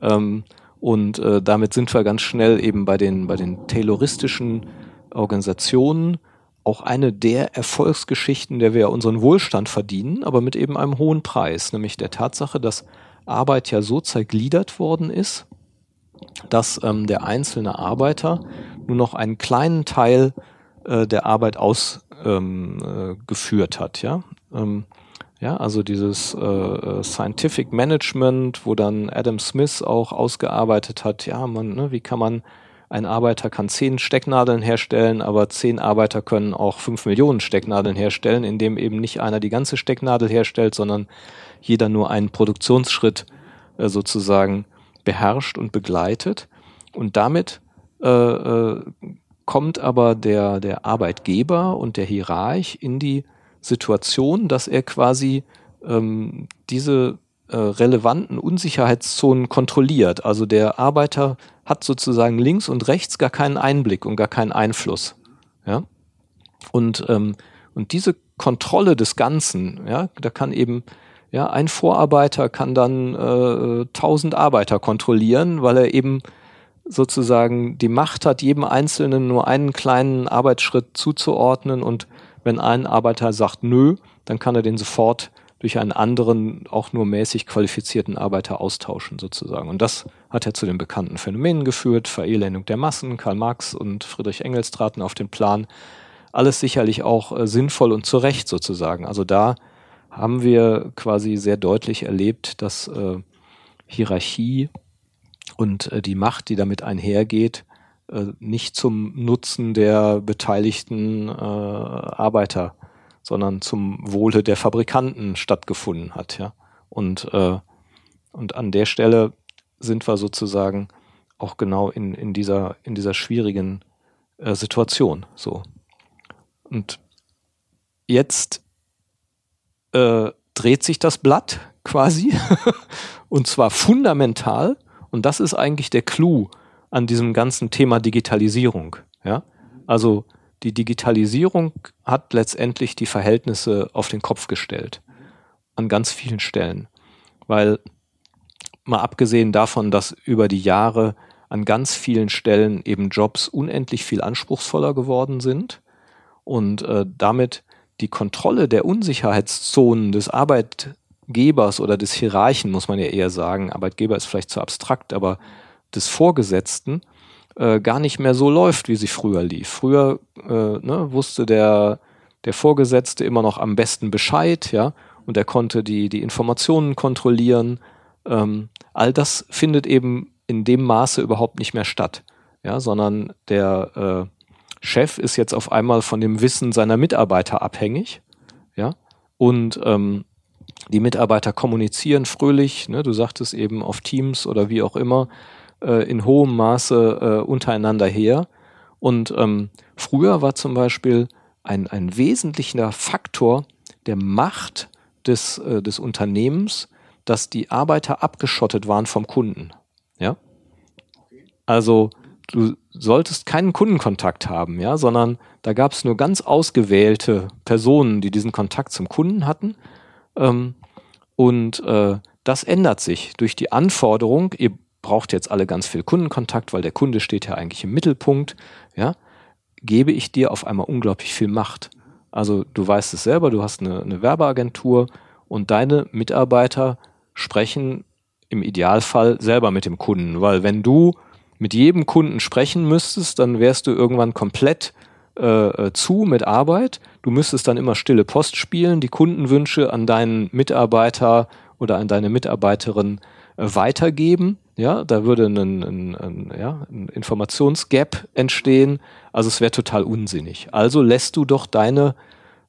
Ähm, und äh, damit sind wir ganz schnell eben bei den, bei den tayloristischen Organisationen auch eine der Erfolgsgeschichten, der wir unseren Wohlstand verdienen, aber mit eben einem hohen Preis, nämlich der Tatsache, dass Arbeit ja so zergliedert worden ist, dass ähm, der einzelne Arbeiter nur noch einen kleinen Teil äh, der Arbeit ausgeführt ähm, äh, hat. Ja? Ähm, ja, also dieses äh, äh, Scientific Management, wo dann Adam Smith auch ausgearbeitet hat, ja, man, ne, wie kann man ein Arbeiter kann zehn Stecknadeln herstellen, aber zehn Arbeiter können auch fünf Millionen Stecknadeln herstellen, indem eben nicht einer die ganze Stecknadel herstellt, sondern jeder nur einen Produktionsschritt äh, sozusagen beherrscht und begleitet. Und damit äh, äh, kommt aber der, der Arbeitgeber und der Hierarch in die Situation, dass er quasi ähm, diese äh, relevanten Unsicherheitszonen kontrolliert. Also der Arbeiter hat sozusagen links und rechts gar keinen Einblick und gar keinen Einfluss. Ja? Und, ähm, und diese Kontrolle des Ganzen, ja, da kann eben ja, ein Vorarbeiter kann dann äh, tausend Arbeiter kontrollieren, weil er eben sozusagen die Macht hat, jedem Einzelnen nur einen kleinen Arbeitsschritt zuzuordnen und wenn ein Arbeiter sagt nö, dann kann er den sofort durch einen anderen, auch nur mäßig qualifizierten Arbeiter austauschen sozusagen. Und das hat ja zu den bekannten Phänomenen geführt, Verelendung der Massen, Karl Marx und Friedrich Engels traten auf den Plan. Alles sicherlich auch äh, sinnvoll und zu Recht sozusagen. Also da haben wir quasi sehr deutlich erlebt, dass äh, Hierarchie und äh, die Macht, die damit einhergeht, nicht zum Nutzen der beteiligten äh, Arbeiter sondern zum Wohle der Fabrikanten stattgefunden hat. Ja? Und, äh, und an der Stelle sind wir sozusagen auch genau in, in, dieser, in dieser schwierigen äh, Situation. So. Und jetzt äh, dreht sich das Blatt quasi und zwar fundamental und das ist eigentlich der Clou an diesem ganzen Thema Digitalisierung. Ja? Also die Digitalisierung hat letztendlich die Verhältnisse auf den Kopf gestellt. An ganz vielen Stellen. Weil mal abgesehen davon, dass über die Jahre an ganz vielen Stellen eben Jobs unendlich viel anspruchsvoller geworden sind und äh, damit die Kontrolle der Unsicherheitszonen des Arbeitgebers oder des Hierarchen, muss man ja eher sagen, Arbeitgeber ist vielleicht zu abstrakt, aber des Vorgesetzten äh, gar nicht mehr so läuft, wie sie früher lief. Früher äh, ne, wusste der, der Vorgesetzte immer noch am besten Bescheid, ja, und er konnte die, die Informationen kontrollieren. Ähm, all das findet eben in dem Maße überhaupt nicht mehr statt, ja, sondern der äh, Chef ist jetzt auf einmal von dem Wissen seiner Mitarbeiter abhängig, ja, und ähm, die Mitarbeiter kommunizieren fröhlich, ne, du sagtest eben auf Teams oder wie auch immer, äh, in hohem Maße äh, untereinander her. Und ähm, früher war zum Beispiel ein, ein wesentlicher Faktor der Macht des, äh, des Unternehmens, dass die Arbeiter abgeschottet waren vom Kunden. Ja? Also du solltest keinen Kundenkontakt haben, ja, sondern da gab es nur ganz ausgewählte Personen, die diesen Kontakt zum Kunden hatten. Ähm, und äh, das ändert sich durch die Anforderung, ihr braucht jetzt alle ganz viel Kundenkontakt, weil der Kunde steht ja eigentlich im Mittelpunkt, ja, gebe ich dir auf einmal unglaublich viel Macht. Also du weißt es selber, du hast eine, eine Werbeagentur und deine Mitarbeiter sprechen im Idealfall selber mit dem Kunden, weil wenn du mit jedem Kunden sprechen müsstest, dann wärst du irgendwann komplett äh, äh zu mit Arbeit. Du müsstest dann immer stille Post spielen, die Kundenwünsche an deinen Mitarbeiter oder an deine Mitarbeiterin äh, weitergeben. Ja, da würde ein, ein, ein, ja, ein Informationsgap entstehen. Also es wäre total unsinnig. Also lässt du doch deine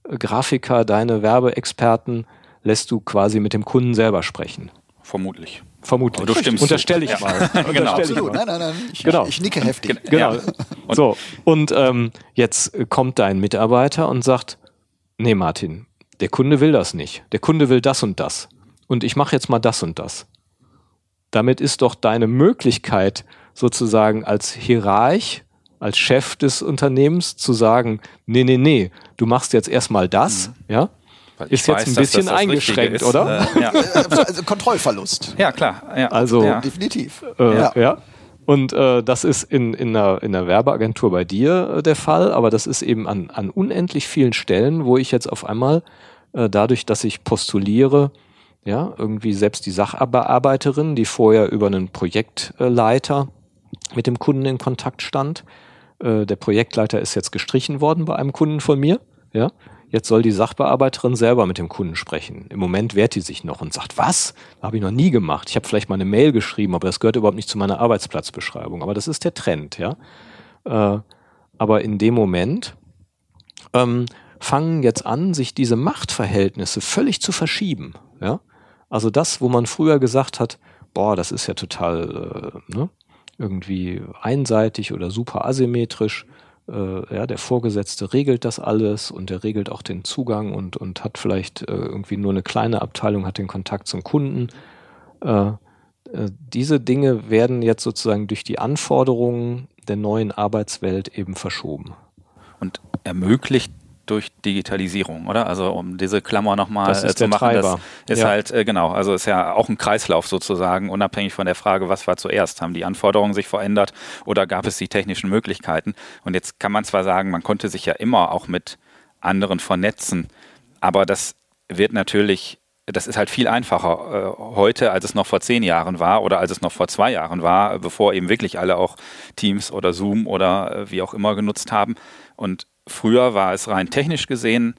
äh, Grafiker, deine Werbeexperten, lässt du quasi mit dem Kunden selber sprechen. Vermutlich. Vermutlich. Aber du stimmst. Unterstelle ich ja. mal. genau. Absolut. Nein, nein, nein. Ich, Genau. ich nicke heftig. Genau. Ja. Und- so, und ähm, jetzt kommt dein Mitarbeiter und sagt, nee Martin, der Kunde will das nicht. Der Kunde will das und das. Und ich mache jetzt mal das und das. Damit ist doch deine Möglichkeit sozusagen als Hierarch, als Chef des Unternehmens zu sagen, nee, nee, nee, du machst jetzt erstmal das, ja, Weil ist ich jetzt ein das bisschen das Richtige eingeschränkt, ist. oder? Äh, ja. Also, Kontrollverlust. ja, klar. Ja. Also- ja. Definitiv. Äh, Ja. ja. Und äh, das ist in, in, einer, in einer Werbeagentur bei dir äh, der Fall, aber das ist eben an, an unendlich vielen Stellen, wo ich jetzt auf einmal äh, dadurch, dass ich postuliere, ja, irgendwie selbst die Sachbearbeiterin, die vorher über einen Projektleiter mit dem Kunden in Kontakt stand, äh, der Projektleiter ist jetzt gestrichen worden bei einem Kunden von mir, ja. jetzt soll die Sachbearbeiterin selber mit dem Kunden sprechen. Im Moment wehrt die sich noch und sagt, was? Habe ich noch nie gemacht. Ich habe vielleicht mal eine Mail geschrieben, aber das gehört überhaupt nicht zu meiner Arbeitsplatzbeschreibung. Aber das ist der Trend, ja. Äh, aber in dem Moment ähm, fangen jetzt an, sich diese Machtverhältnisse völlig zu verschieben. Also das, wo man früher gesagt hat, boah, das ist ja total äh, ne, irgendwie einseitig oder super asymmetrisch. Äh, ja, der Vorgesetzte regelt das alles und der regelt auch den Zugang und, und hat vielleicht äh, irgendwie nur eine kleine Abteilung, hat den Kontakt zum Kunden. Äh, äh diese Dinge werden jetzt sozusagen durch die Anforderungen der neuen Arbeitswelt eben verschoben. Und ermöglicht durch Digitalisierung, oder? Also um diese Klammer nochmal äh, zu machen, Treiber. das ist ja. halt, äh, genau, also ist ja auch ein Kreislauf sozusagen, unabhängig von der Frage, was war zuerst? Haben die Anforderungen sich verändert oder gab es die technischen Möglichkeiten? Und jetzt kann man zwar sagen, man konnte sich ja immer auch mit anderen vernetzen, aber das wird natürlich das ist halt viel einfacher äh, heute, als es noch vor zehn Jahren war oder als es noch vor zwei Jahren war, bevor eben wirklich alle auch Teams oder Zoom oder äh, wie auch immer genutzt haben. Und Früher war es rein technisch gesehen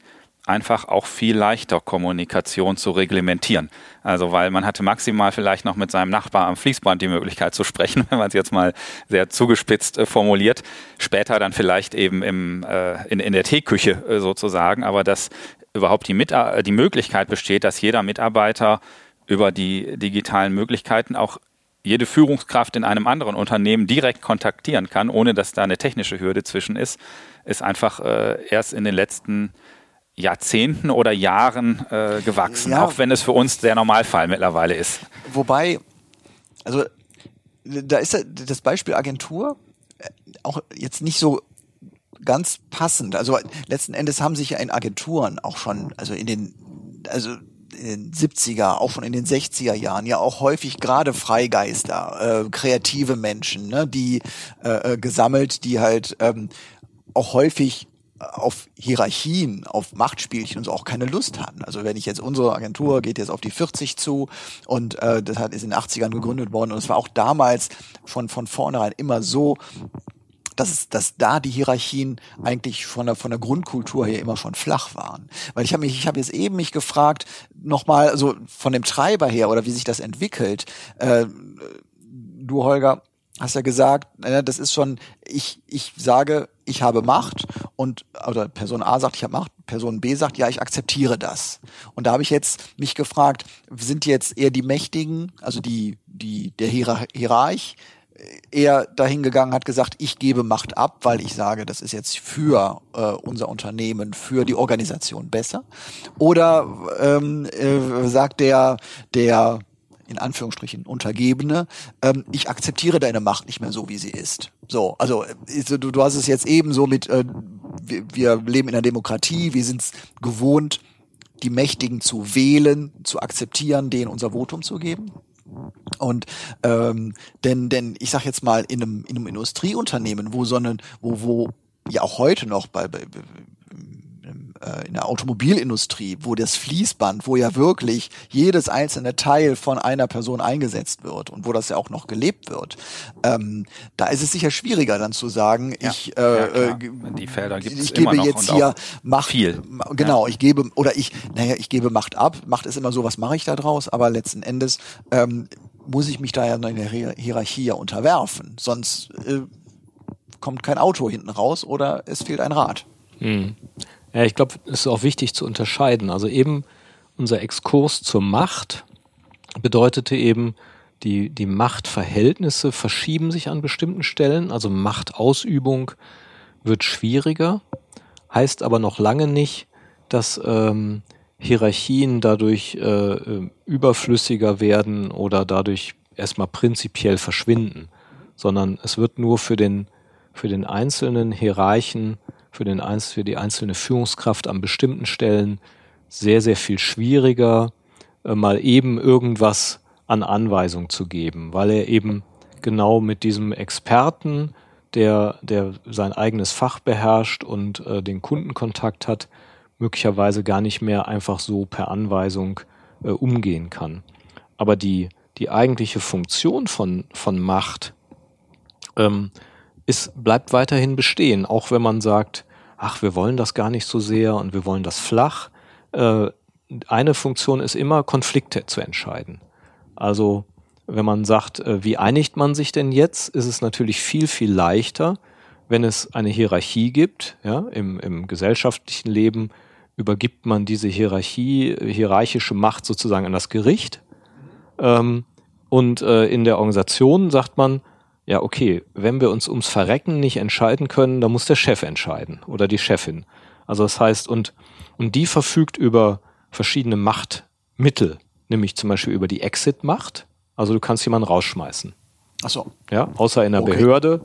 einfach auch viel leichter, Kommunikation zu reglementieren. Also weil man hatte maximal vielleicht noch mit seinem Nachbar am Fließband die Möglichkeit zu sprechen, wenn man es jetzt mal sehr zugespitzt äh, formuliert. Später dann vielleicht eben im, äh, in, in der Teeküche äh, sozusagen, aber dass überhaupt die, Mit äh, die Möglichkeit besteht, dass jeder Mitarbeiter über die digitalen Möglichkeiten auch jede Führungskraft in einem anderen Unternehmen direkt kontaktieren kann, ohne dass da eine technische Hürde zwischen ist, ist einfach äh, erst in den letzten Jahrzehnten oder Jahren äh, gewachsen, ja. auch wenn es für uns der Normalfall mittlerweile ist. Wobei, also da ist das Beispiel Agentur äh, auch jetzt nicht so ganz passend. Also letzten Endes haben sich ja in Agenturen auch schon, also in den, also in den 70er, auch schon in den 60er Jahren ja auch häufig gerade Freigeister, äh, kreative Menschen, ne, die äh, äh, gesammelt, die halt ähm, auch häufig auf Hierarchien, auf Machtspielchen und so auch keine Lust hatten. Also wenn ich jetzt unsere Agentur geht jetzt auf die 40 zu und äh, das hat ist in den 80ern gegründet worden und es war auch damals schon von vornherein immer so, dass, dass da die Hierarchien eigentlich von der, von der Grundkultur her immer schon flach waren. Weil ich habe mich, ich habe jetzt eben mich gefragt, nochmal, also von dem Treiber her oder wie sich das entwickelt, äh, du Holger, hast ja gesagt, das ist schon, ich, ich sage, ich habe Macht und oder Person A sagt, ich habe Macht, Person B sagt, ja, ich akzeptiere das. Und da habe ich jetzt mich gefragt, sind jetzt eher die Mächtigen, also die, die, der Hierarch, eher dahin gegangen, hat gesagt, ich gebe Macht ab, weil ich sage, das ist jetzt für äh, unser Unternehmen, für die Organisation besser. Oder ähm, äh, sagt der, der in Anführungsstrichen Untergebene, ähm, ich akzeptiere deine Macht nicht mehr so, wie sie ist. So, also äh, du, du hast es jetzt eben so mit, äh, wir, wir leben in einer Demokratie, wir sind es gewohnt, die Mächtigen zu wählen, zu akzeptieren, denen unser Votum zu geben. Und ähm, denn denn ich sag jetzt mal in einem in einem Industrieunternehmen, wo so eine, wo wo ja auch heute noch bei, bei äh, in der Automobilindustrie, wo das Fließband, wo ja wirklich jedes einzelne Teil von einer Person eingesetzt wird und wo das ja auch noch gelebt wird, ähm, da ist es sicher schwieriger dann zu sagen, ja, ich, äh, ja, äh, die Felder gibt's ich gebe jetzt hier Macht, viel. genau, ja. ich gebe oder ich, naja, ich gebe Macht ab. Macht ist immer so, was mache ich da draus? Aber letzten Endes ähm, muss ich mich da ja in der Hierarchie ja unterwerfen, sonst äh, kommt kein Auto hinten raus oder es fehlt ein Rad. Hm. Ja, ich glaube, es ist auch wichtig zu unterscheiden. Also eben unser Exkurs zur Macht bedeutete eben, die, die Machtverhältnisse verschieben sich an bestimmten Stellen, also Machtausübung wird schwieriger, heißt aber noch lange nicht, dass ähm, Hierarchien dadurch äh, äh überflüssiger werden oder dadurch erstmal prinzipiell verschwinden, sondern es wird nur für den, für den einzelnen Hierarchen für, den, für die einzelne Führungskraft an bestimmten Stellen sehr, sehr viel schwieriger, äh, mal eben irgendwas an Anweisung zu geben, weil er eben genau mit diesem Experten, der, der sein eigenes Fach beherrscht und äh, den Kundenkontakt hat, möglicherweise gar nicht mehr einfach so per Anweisung äh, umgehen kann. Aber die, die eigentliche Funktion von, von Macht ähm, ist, bleibt weiterhin bestehen, auch wenn man sagt, ach, wir wollen das gar nicht so sehr und wir wollen das flach. Äh, eine Funktion ist immer, Konflikte zu entscheiden. Also wenn man sagt, äh, wie einigt man sich denn jetzt, ist es natürlich viel, viel leichter, wenn es eine Hierarchie gibt. Ja, im, im gesellschaftlichen Leben übergibt man diese Hierarchie, hierarchische Macht sozusagen an das Gericht. Ähm, und äh, in der Organisation sagt man, ja, okay, wenn wir uns ums Verrecken nicht entscheiden können, dann muss der Chef entscheiden oder die Chefin. Also das heißt, und, und die verfügt über verschiedene Machtmittel, nämlich zum Beispiel über die Exit-Macht. Also du kannst jemanden rausschmeißen. Ach so. Ja, außer in der Okay. Behörde.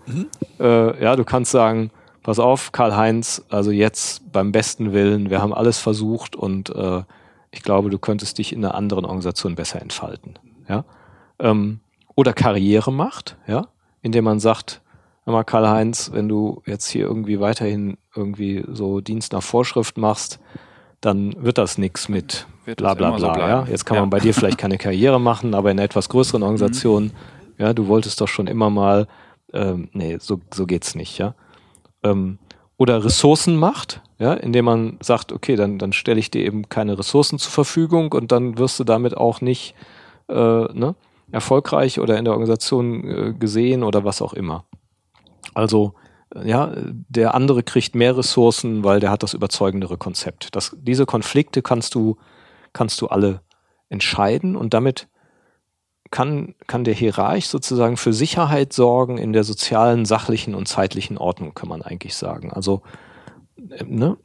Äh, ja, du kannst sagen, pass auf, Karl-Heinz, also jetzt beim besten Willen, wir haben alles versucht und äh, ich glaube, du könntest dich in einer anderen Organisation besser entfalten. Ja? Ähm, oder Karriere macht, ja, indem man sagt, mal, Karl-Heinz, wenn du jetzt hier irgendwie weiterhin irgendwie so Dienst nach Vorschrift machst, dann wird das nix mit Wird bla bla immer so bla. ja? Jetzt kann Ja. man bei dir vielleicht keine Karriere machen, aber in einer etwas größeren Organisation, ja, du wolltest doch schon immer mal, ähm, nee, so, so geht's nicht, ja. Ähm, oder Ressourcenmacht, ja, indem man sagt, okay, dann, dann stelle ich dir eben keine Ressourcen zur Verfügung und dann wirst du damit auch nicht äh, ne, erfolgreich oder in der Organisation äh, gesehen oder was auch immer. Also äh, ja, der andere kriegt mehr Ressourcen, weil der hat das überzeugendere Konzept. Das, diese Konflikte kannst du, kannst du alle entscheiden und damit kann, kann der Hierarch sozusagen für Sicherheit sorgen in der sozialen, sachlichen und zeitlichen Ordnung, kann man eigentlich sagen. Also, äh, ne,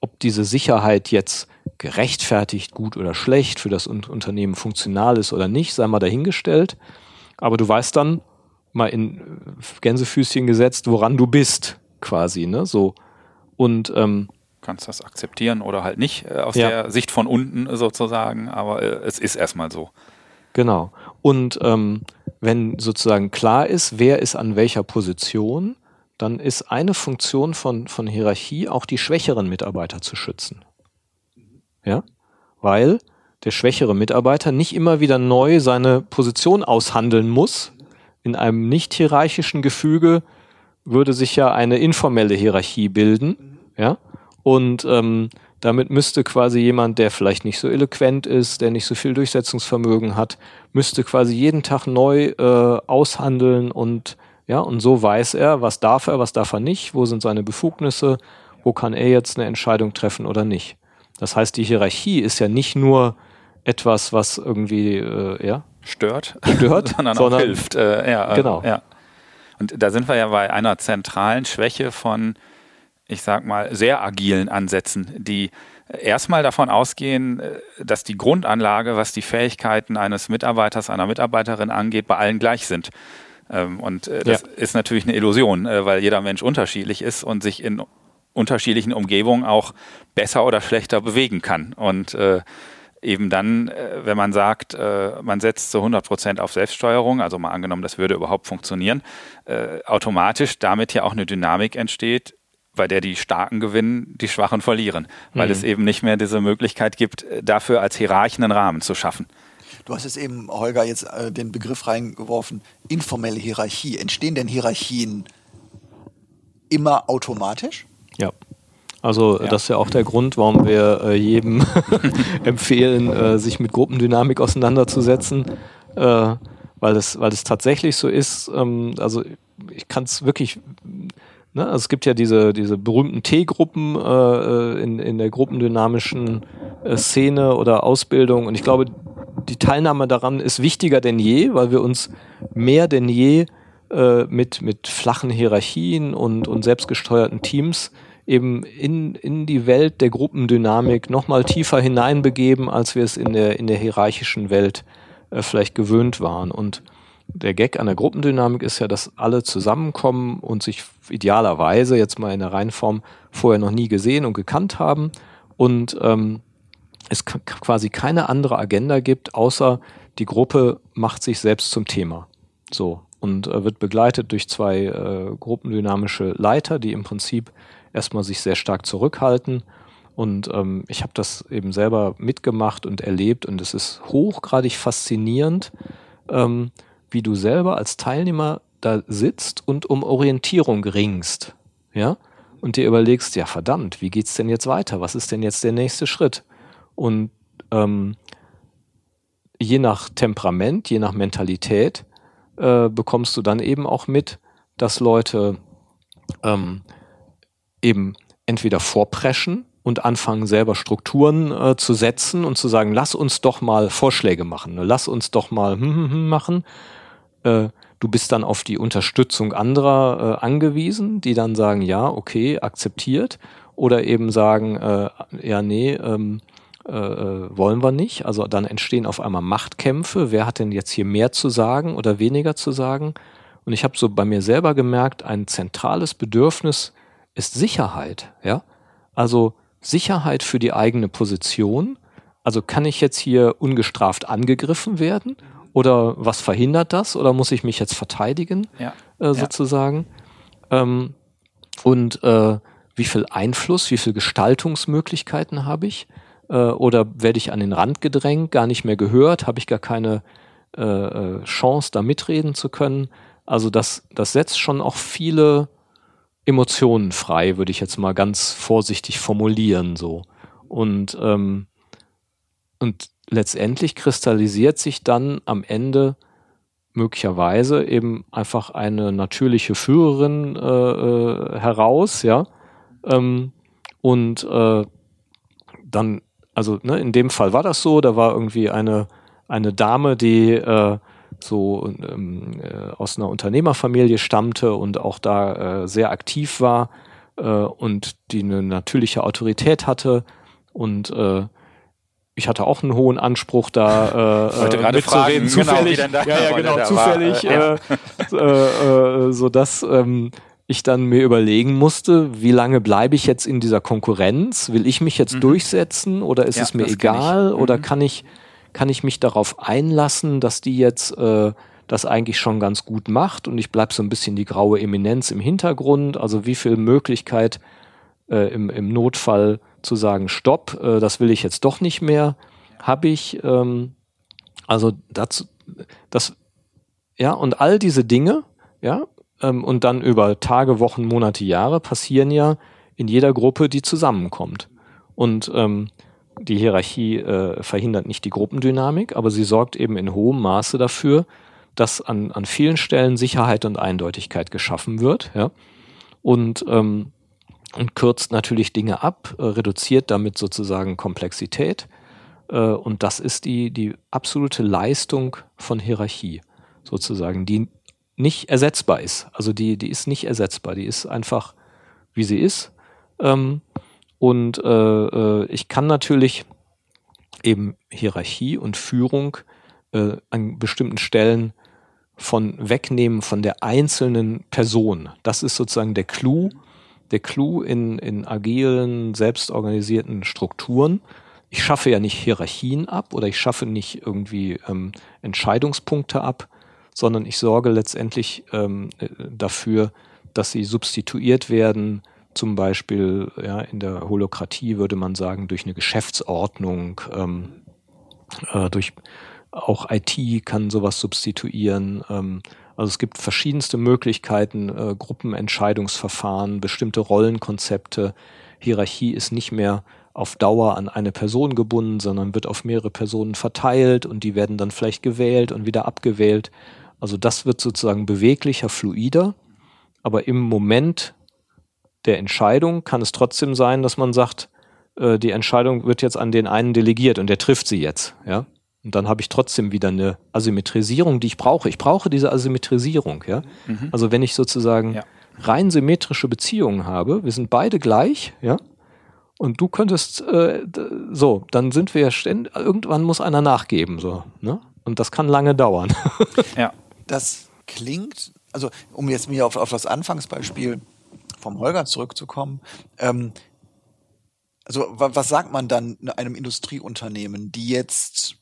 ob diese Sicherheit jetzt gerechtfertigt, gut oder schlecht für das Un Unternehmen funktional ist oder nicht, sei mal dahingestellt. Aber du weißt dann, mal in äh, Gänsefüßchen gesetzt, woran du bist, quasi, ne, so. Und, ähm, kannst das akzeptieren oder halt nicht äh, aus Ja. der Sicht von unten sozusagen, aber äh, es ist erstmal so. Genau. Und ähm, wenn sozusagen klar ist, wer ist an welcher Position, dann ist eine Funktion von, von Hierarchie auch die schwächeren Mitarbeiter zu schützen. Ja? Weil der schwächere Mitarbeiter nicht immer wieder neu seine Position aushandeln muss. In einem nicht hierarchischen Gefüge würde sich ja eine informelle Hierarchie bilden. Ja? Und ähm, damit müsste quasi jemand, der vielleicht nicht so eloquent ist, der nicht so viel Durchsetzungsvermögen hat, müsste quasi jeden Tag neu äh, aushandeln und ja, und so weiß er, was darf er, was darf er nicht, wo sind seine Befugnisse, wo kann er jetzt eine Entscheidung treffen oder nicht. Das heißt, die Hierarchie ist ja nicht nur etwas, was irgendwie, äh, ja, Stört, Stört, sondern, sondern- auch hilft. Äh, ja, äh, Genau. Ja. Und da sind wir ja bei einer zentralen Schwäche von, ich sag mal, sehr agilen Ansätzen, die erstmal davon ausgehen, äh, dass die Grundanlage, was die Fähigkeiten eines Mitarbeiters, einer Mitarbeiterin angeht, bei allen gleich sind. Ähm, Und äh, das Ja. ist natürlich eine Illusion, weil jeder Mensch unterschiedlich ist und sich in unterschiedlichen Umgebungen auch besser oder schlechter bewegen kann. Und äh, eben dann, äh, wenn man sagt, äh, man setzt zu 100 Prozent auf Selbststeuerung, also mal angenommen, das würde überhaupt funktionieren, äh, automatisch damit ja auch eine Dynamik entsteht, bei der die Starken gewinnen, die Schwachen verlieren, weil Mhm. es eben nicht mehr diese Möglichkeit gibt, dafür als Hierarchen einen Rahmen zu schaffen. Du hast jetzt eben, Holger, jetzt äh, den Begriff reingeworfen, informelle Hierarchie. Entstehen denn Hierarchien immer automatisch? Ja. Also Ja. das ist ja auch der Grund, warum wir äh, jedem empfehlen, äh, sich mit Gruppendynamik auseinanderzusetzen, äh, weil es, weil es tatsächlich so ist. Ähm, also ich kann es wirklich. Ne, also es gibt ja diese, diese berühmten T-Gruppen äh, in, in der gruppendynamischen äh, Szene oder Ausbildung. Und ich glaube, die Teilnahme daran ist wichtiger denn je, weil wir uns mehr denn je äh, mit, mit flachen Hierarchien und, und selbstgesteuerten Teams eben in, in die Welt der Gruppendynamik nochmal tiefer hineinbegeben, als wir es in der, in der hierarchischen Welt äh, vielleicht gewöhnt waren. Und der Gag an der Gruppendynamik ist ja, dass alle zusammenkommen und sich idealerweise jetzt mal in der Reihenform vorher noch nie gesehen und gekannt haben und ähm, es quasi keine andere Agenda gibt, außer die Gruppe macht sich selbst zum Thema. So. Und äh, wird begleitet durch zwei äh, gruppendynamische Leiter, die im Prinzip erstmal sich sehr stark zurückhalten. Und ähm, ich habe das eben selber mitgemacht und erlebt und es ist hochgradig faszinierend, ähm, wie du selber als Teilnehmer da sitzt und um Orientierung ringst. Ja? und dir überlegst, ja verdammt, wie geht's denn jetzt weiter? Was ist denn jetzt der nächste Schritt? Und ähm, je nach Temperament, je nach Mentalität äh, bekommst du dann eben auch mit, dass Leute ähm, eben entweder vorpreschen und anfangen selber Strukturen äh, zu setzen und zu sagen, lass uns doch mal Vorschläge machen, ne? lass uns doch mal hm, hm, hm machen. Äh, du bist dann auf die Unterstützung anderer äh, angewiesen, die dann sagen, ja, okay, akzeptiert oder eben sagen, äh, ja, nee, ähm, äh, äh, wollen wir nicht. Also dann entstehen auf einmal Machtkämpfe. Wer hat denn jetzt hier mehr zu sagen oder weniger zu sagen? Und ich habe so bei mir selber gemerkt, ein zentrales Bedürfnis ist Sicherheit. Ja, also Sicherheit für die eigene Position. Also kann ich jetzt hier ungestraft angegriffen werden? Oder was verhindert das? Oder muss ich mich jetzt verteidigen, ja. äh, sozusagen? Ja. Ähm, und äh, wie viel Einfluss, wie viel Gestaltungsmöglichkeiten habe ich? Äh, oder werde ich an den Rand gedrängt, gar nicht mehr gehört? Habe ich gar keine äh, äh, Chance, da mitreden zu können? Also das, das setzt schon auch viele Emotionen frei, würde ich jetzt mal ganz vorsichtig formulieren so. Und, ähm, und letztendlich kristallisiert sich dann am Ende möglicherweise eben einfach eine natürliche Führerin äh, äh, heraus, ja. Ähm, und äh, dann, also ne, in dem Fall war das so, da war irgendwie eine, eine Dame, die äh, so ähm, äh, aus einer Unternehmerfamilie stammte und auch da äh, sehr aktiv war äh, und die eine natürliche Autorität hatte und äh, ich hatte auch einen hohen Anspruch da äh, äh, mitzureden, genau, zufällig, genau, ja, ja, genau, zufällig, war, äh, äh, äh, so dass ähm, ich dann mir überlegen musste, wie lange bleibe ich jetzt in dieser Konkurrenz? Will ich mich jetzt mhm. durchsetzen oder ist ja, es mir egal? Kann oder mhm. kann ich kann ich mich darauf einlassen, dass die jetzt äh, das eigentlich schon ganz gut macht und ich bleib so ein bisschen die graue Eminenz im Hintergrund. Also wie viel Möglichkeit äh, im, im Notfall zu sagen, stopp, äh, das will ich jetzt doch nicht mehr, habe ich. Ähm, also dazu, das, ja, und all diese Dinge, ja, ähm, und dann über Tage, Wochen, Monate, Jahre passieren ja in jeder Gruppe, die zusammenkommt. Und ähm, die Hierarchie äh, verhindert nicht die Gruppendynamik, aber sie sorgt eben in hohem Maße dafür, dass an, an vielen Stellen Sicherheit und Eindeutigkeit geschaffen wird, ja, und, ähm, und kürzt natürlich Dinge ab, äh, reduziert damit sozusagen Komplexität. Äh, und das ist die, die absolute Leistung von Hierarchie, sozusagen, die nicht ersetzbar ist. Also die, die ist nicht ersetzbar, die ist einfach, wie sie ist. Ähm, und äh, äh, ich kann natürlich eben Hierarchie und Führung äh, an bestimmten Stellen von wegnehmen von der einzelnen Person. Das ist sozusagen der Clou, der Clou in, in agilen, selbstorganisierten Strukturen. Ich schaffe ja nicht Hierarchien ab oder ich schaffe nicht irgendwie ähm, Entscheidungspunkte ab, sondern ich sorge letztendlich ähm, äh, dafür, dass sie substituiert werden zum Beispiel ja, in der Holokratie würde man sagen, durch eine Geschäftsordnung, ähm, äh, durch auch IT kann sowas substituieren. Ähm, also es gibt verschiedenste Möglichkeiten, äh, Gruppenentscheidungsverfahren, bestimmte Rollenkonzepte. Hierarchie ist nicht mehr auf Dauer an eine Person gebunden, sondern wird auf mehrere Personen verteilt und die werden dann vielleicht gewählt und wieder abgewählt. Also das wird sozusagen beweglicher, fluider. Aber im Moment der Entscheidung kann es trotzdem sein, dass man sagt, äh, die Entscheidung wird jetzt an den einen delegiert und der trifft sie jetzt, ja. Und dann habe ich trotzdem wieder eine Asymmetrisierung, die ich brauche. Ich brauche diese Asymmetrisierung, ja. Mhm. Also wenn ich sozusagen ja. rein symmetrische Beziehungen habe, wir sind beide gleich, ja. Und du könntest äh, so, dann sind wir ja ständig, irgendwann muss einer nachgeben, so, ne? Und das kann lange dauern. ja. Das klingt, also um jetzt mir auf, auf das Anfangsbeispiel vom Holger zurückzukommen, ähm, also was sagt man dann einem Industrieunternehmen, die jetzt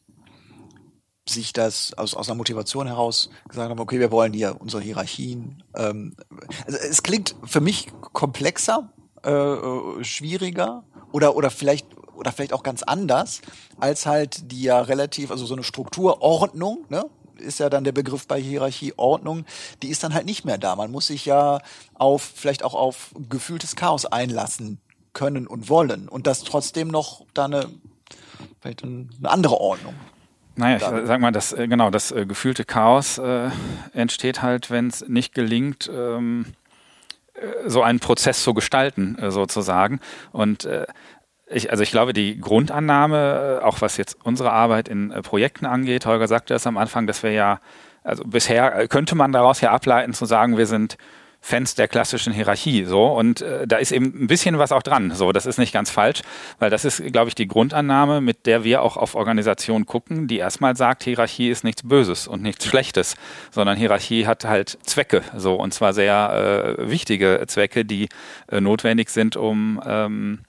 sich das aus, aus einer Motivation heraus gesagt haben, okay, wir wollen hier unsere Hierarchien. Ähm, also es klingt für mich komplexer, äh, äh, schwieriger oder oder vielleicht oder vielleicht auch ganz anders als halt die ja relativ also so eine Strukturordnung, ne? Ist ja dann der Begriff bei Hierarchie Ordnung, die ist dann halt nicht mehr da. Man muss sich ja auf, vielleicht auch auf gefühltes Chaos einlassen können und wollen und das trotzdem noch da eine, vielleicht eine andere Ordnung. Naja, ich sag mal, das, äh, genau, das äh, gefühlte Chaos äh, entsteht halt, wenn es nicht gelingt, ähm, äh, so einen Prozess zu gestalten, äh, sozusagen. Und äh, ich, also ich glaube, die Grundannahme, auch was jetzt unsere Arbeit in Projekten angeht, Holger sagte das am Anfang, dass wir ja, also bisher könnte man daraus ja ableiten zu sagen, wir sind Fans der klassischen Hierarchie so. Und äh, da ist eben ein bisschen was auch dran so. Das ist nicht ganz falsch weil das ist glaube ich die Grundannahme mit der wir auch auf Organisationen gucken die erstmal sagt Hierarchie ist nichts Böses und nichts Schlechtes sondern Hierarchie hat halt Zwecke so. Und zwar sehr äh, wichtige Zwecke die äh, notwendig sind um ähm,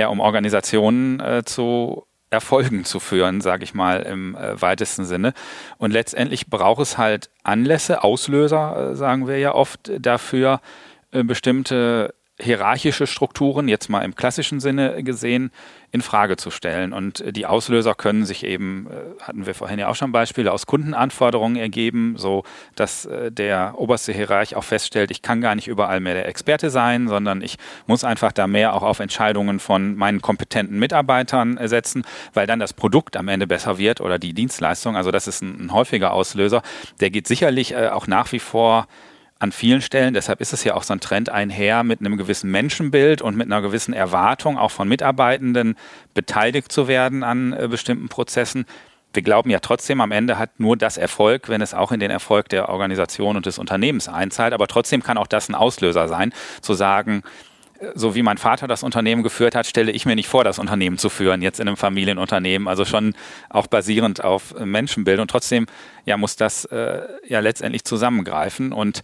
ja um Organisationen äh, zu Erfolgen zu führen, sage ich mal im äh, weitesten Sinne. Und letztendlich braucht es halt Anlässe, Auslöser, äh, sagen wir ja oft, dafür äh, bestimmte hierarchische Strukturen, jetzt mal im klassischen Sinne gesehen, in Frage zu stellen. Und äh, die Auslöser können sich eben, äh, hatten wir vorhin ja auch schon Beispiele, aus Kundenanforderungen ergeben, so dass äh, der oberste Hierarch auch feststellt, ich kann gar nicht überall mehr der Experte sein, sondern ich muss einfach da mehr auch auf Entscheidungen von meinen kompetenten Mitarbeitern setzen, weil dann das Produkt am Ende besser wird oder die Dienstleistung. Also das ist ein, ein häufiger Auslöser. Der geht sicherlich auch nach wie vor an vielen Stellen, deshalb ist es ja auch so ein Trend einher, mit einem gewissen Menschenbild und mit einer gewissen Erwartung auch von Mitarbeitenden beteiligt zu werden an äh, bestimmten Prozessen. Wir glauben ja trotzdem, am Ende hat nur das Erfolg, wenn es auch in den Erfolg der Organisation und des Unternehmens einzahlt. Aber trotzdem kann auch das ein Auslöser sein, zu sagen, so wie mein Vater das Unternehmen geführt hat, stelle ich mir nicht vor, das Unternehmen zu führen, jetzt in einem Familienunternehmen. Also schon auch basierend auf äh, Menschenbild. Und trotzdem ja, muss das äh, ja letztendlich zusammengreifen. Und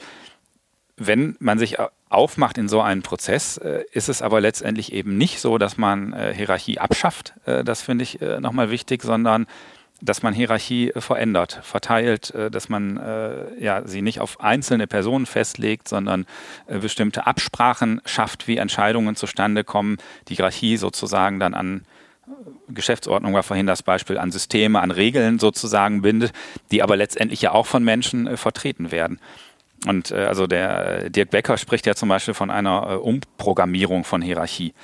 wenn man sich aufmacht in so einen Prozess, äh, ist es aber letztendlich eben nicht so, dass man äh, Hierarchie abschafft, äh, das finde ich nochmal wichtig, sondern dass man Hierarchie verändert, verteilt, dass man ja, sie nicht auf einzelne Personen festlegt, sondern bestimmte Absprachen schafft, wie Entscheidungen zustande kommen, die Hierarchie sozusagen dann an Geschäftsordnung war vorhin das Beispiel, an Systeme, an Regeln sozusagen bindet, die aber letztendlich ja auch von Menschen vertreten werden. Und äh, also der Dirk Becker spricht ja zum Beispiel von einer äh, Umprogrammierung von Hierarchie.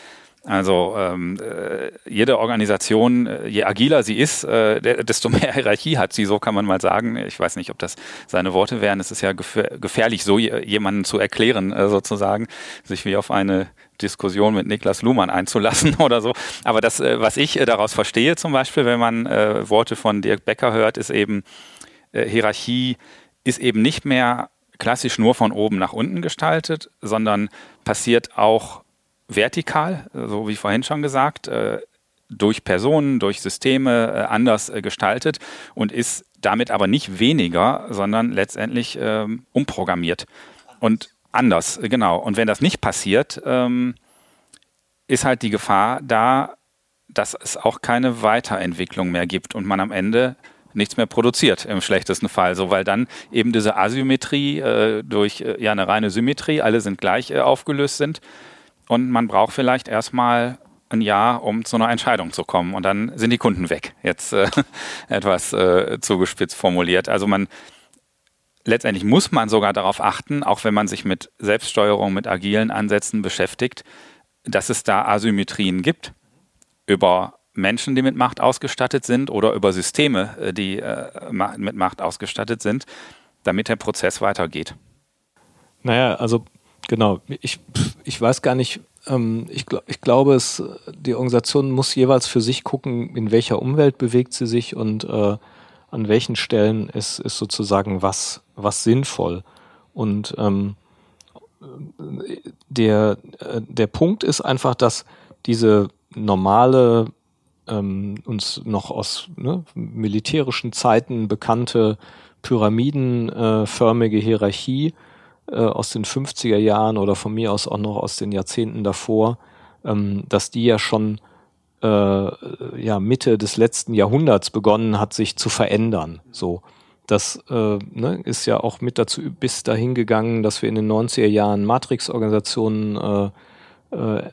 Also ähm, äh, jede Organisation, äh, je agiler sie ist, äh, desto mehr Hierarchie hat sie, so kann man mal sagen. Ich weiß nicht, ob das seine Worte wären. Es ist ja gefährlich, so jemanden zu erklären, äh, sozusagen, sich wie auf eine Diskussion mit Niklas Luhmann einzulassen oder so. Aber das, äh, was ich äh, daraus verstehe, zum Beispiel, wenn man Worte von Dirk Becker hört, ist eben, Hierarchie ist eben nicht mehr klassisch nur von oben nach unten gestaltet, sondern passiert auch vertikal, so wie vorhin schon gesagt, äh, durch Personen, durch Systeme äh, anders äh, gestaltet und ist damit aber nicht weniger, sondern letztendlich ähm, umprogrammiert und anders, genau. Und wenn das nicht passiert, ähm, ist halt die Gefahr da, dass es auch keine Weiterentwicklung mehr gibt und man am Ende nichts mehr produziert im schlechtesten Fall, so weil dann eben diese Asymmetrie äh, durch äh, ja eine reine Symmetrie, alle sind gleich äh, aufgelöst sind und man braucht vielleicht erstmal ein Jahr, um zu einer Entscheidung zu kommen und dann sind die Kunden weg. Jetzt äh, etwas äh, zugespitzt formuliert. Also man letztendlich muss man sogar darauf achten, auch wenn man sich mit Selbststeuerung, mit agilen Ansätzen beschäftigt, dass es da Asymmetrien gibt über Menschen, die mit Macht ausgestattet sind oder über Systeme, äh, die äh, mit Macht ausgestattet sind, damit der Prozess weitergeht. Naja, also genau, ich, ich weiß gar nicht, ähm, ich, ich glaube, es, die Organisation muss jeweils für sich gucken, in welcher Umwelt bewegt sie sich und äh, an welchen Stellen ist, ist sozusagen was, was sinnvoll. Und ähm, der, äh, der Punkt ist einfach, dass diese normale ähm, uns noch aus ne, militärischen Zeiten bekannte pyramidenförmige Hierarchie äh, aus den 50er Jahren oder von mir aus auch noch aus den Jahrzehnten davor, ähm, dass die ja schon äh, ja, Mitte des letzten Jahrhunderts begonnen hat, sich zu verändern. So. Das äh, ne, ist ja auch mit dazu bis dahin gegangen, dass wir in den 90er Jahren Matrix-Organisationen äh, äh,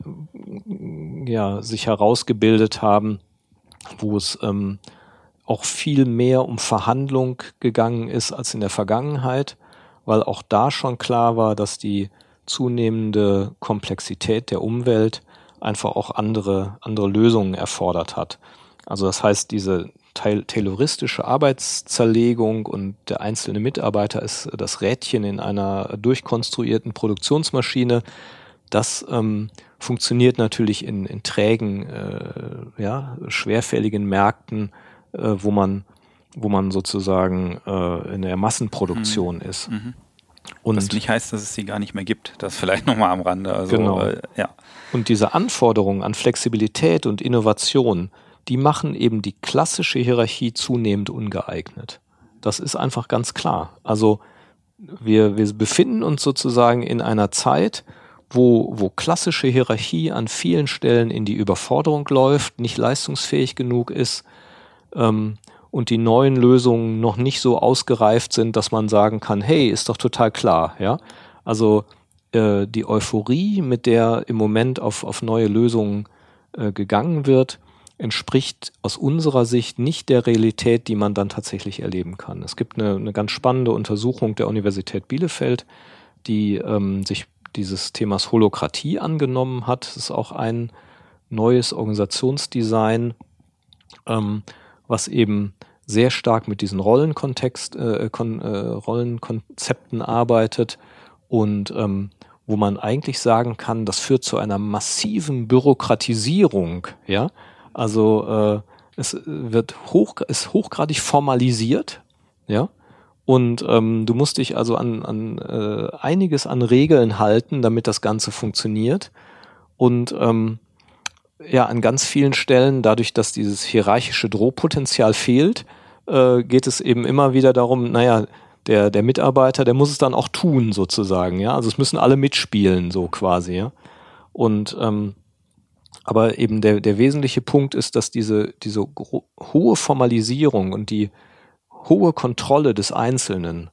ja, sich herausgebildet haben, wo es ähm, auch viel mehr um Verhandlung gegangen ist als in der Vergangenheit, weil auch da schon klar war, dass die zunehmende Komplexität der Umwelt einfach auch andere, andere Lösungen erfordert hat. Also das heißt, diese tayloristische Arbeitszerlegung und der einzelne Mitarbeiter ist das Rädchen in einer durchkonstruierten Produktionsmaschine. Das ähm, funktioniert natürlich in, in trägen, äh, ja, schwerfälligen Märkten, äh, wo man, wo man sozusagen äh, in der Massenproduktion mhm. ist. Mhm. Und Was nicht heißt, dass es sie gar nicht mehr gibt. Das vielleicht nochmal am Rande. Also, genau. Äh, ja. Und diese Anforderungen an Flexibilität und Innovation, die machen eben die klassische Hierarchie zunehmend ungeeignet. Das ist einfach ganz klar. Also wir, wir befinden uns sozusagen in einer Zeit, wo, wo klassische Hierarchie an vielen Stellen in die Überforderung läuft, nicht leistungsfähig genug ist ähm, und die neuen Lösungen noch nicht so ausgereift sind, dass man sagen kann, hey, ist doch total klar, ja. Also äh, die Euphorie, mit der im Moment auf, auf neue Lösungen äh, gegangen wird, entspricht aus unserer Sicht nicht der Realität, die man dann tatsächlich erleben kann. Es gibt eine, eine ganz spannende Untersuchung der Universität Bielefeld, die ähm, sich dieses Themas Holokratie angenommen hat. Das ist auch ein neues Organisationsdesign, ähm, was eben sehr stark mit diesen Rollenkontext, äh, kon, äh, Rollenkonzepten arbeitet und ähm, wo man eigentlich sagen kann, das führt zu einer massiven Bürokratisierung, ja, also äh, es wird hoch, ist hochgradig formalisiert, ja. Und ähm, du musst dich also an, an äh, einiges an Regeln halten, damit das Ganze funktioniert. Und ähm, ja, an ganz vielen Stellen, dadurch, dass dieses hierarchische Drohpotenzial fehlt, äh, geht es eben immer wieder darum, naja, der, der Mitarbeiter, der muss es dann auch tun, sozusagen, ja. Also es müssen alle mitspielen, so quasi, ja. Und ähm, aber eben der, der wesentliche Punkt ist, dass diese, diese hohe Formalisierung und die hohe Kontrolle des Einzelnen,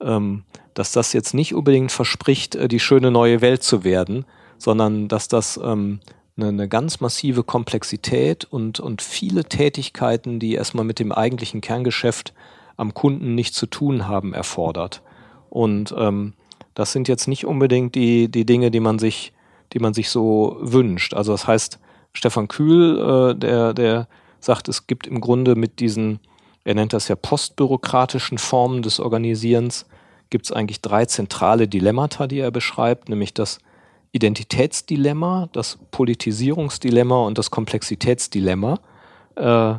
ähm, dass das jetzt nicht unbedingt verspricht, äh, die schöne neue Welt zu werden, sondern dass das ähm, eine, eine ganz massive Komplexität und, und viele Tätigkeiten, die erstmal mit dem eigentlichen Kerngeschäft am Kunden nichts zu tun haben, erfordert. Und ähm, das sind jetzt nicht unbedingt die, die Dinge, die man sich die man sich so wünscht. Also das heißt, Stefan Kühl, äh, der, der sagt, es gibt im Grunde mit diesen, er nennt das ja postbürokratischen Formen des Organisierens, gibt es eigentlich drei zentrale Dilemmata, die er beschreibt, nämlich das Identitätsdilemma, das Politisierungsdilemma und das Komplexitätsdilemma, äh,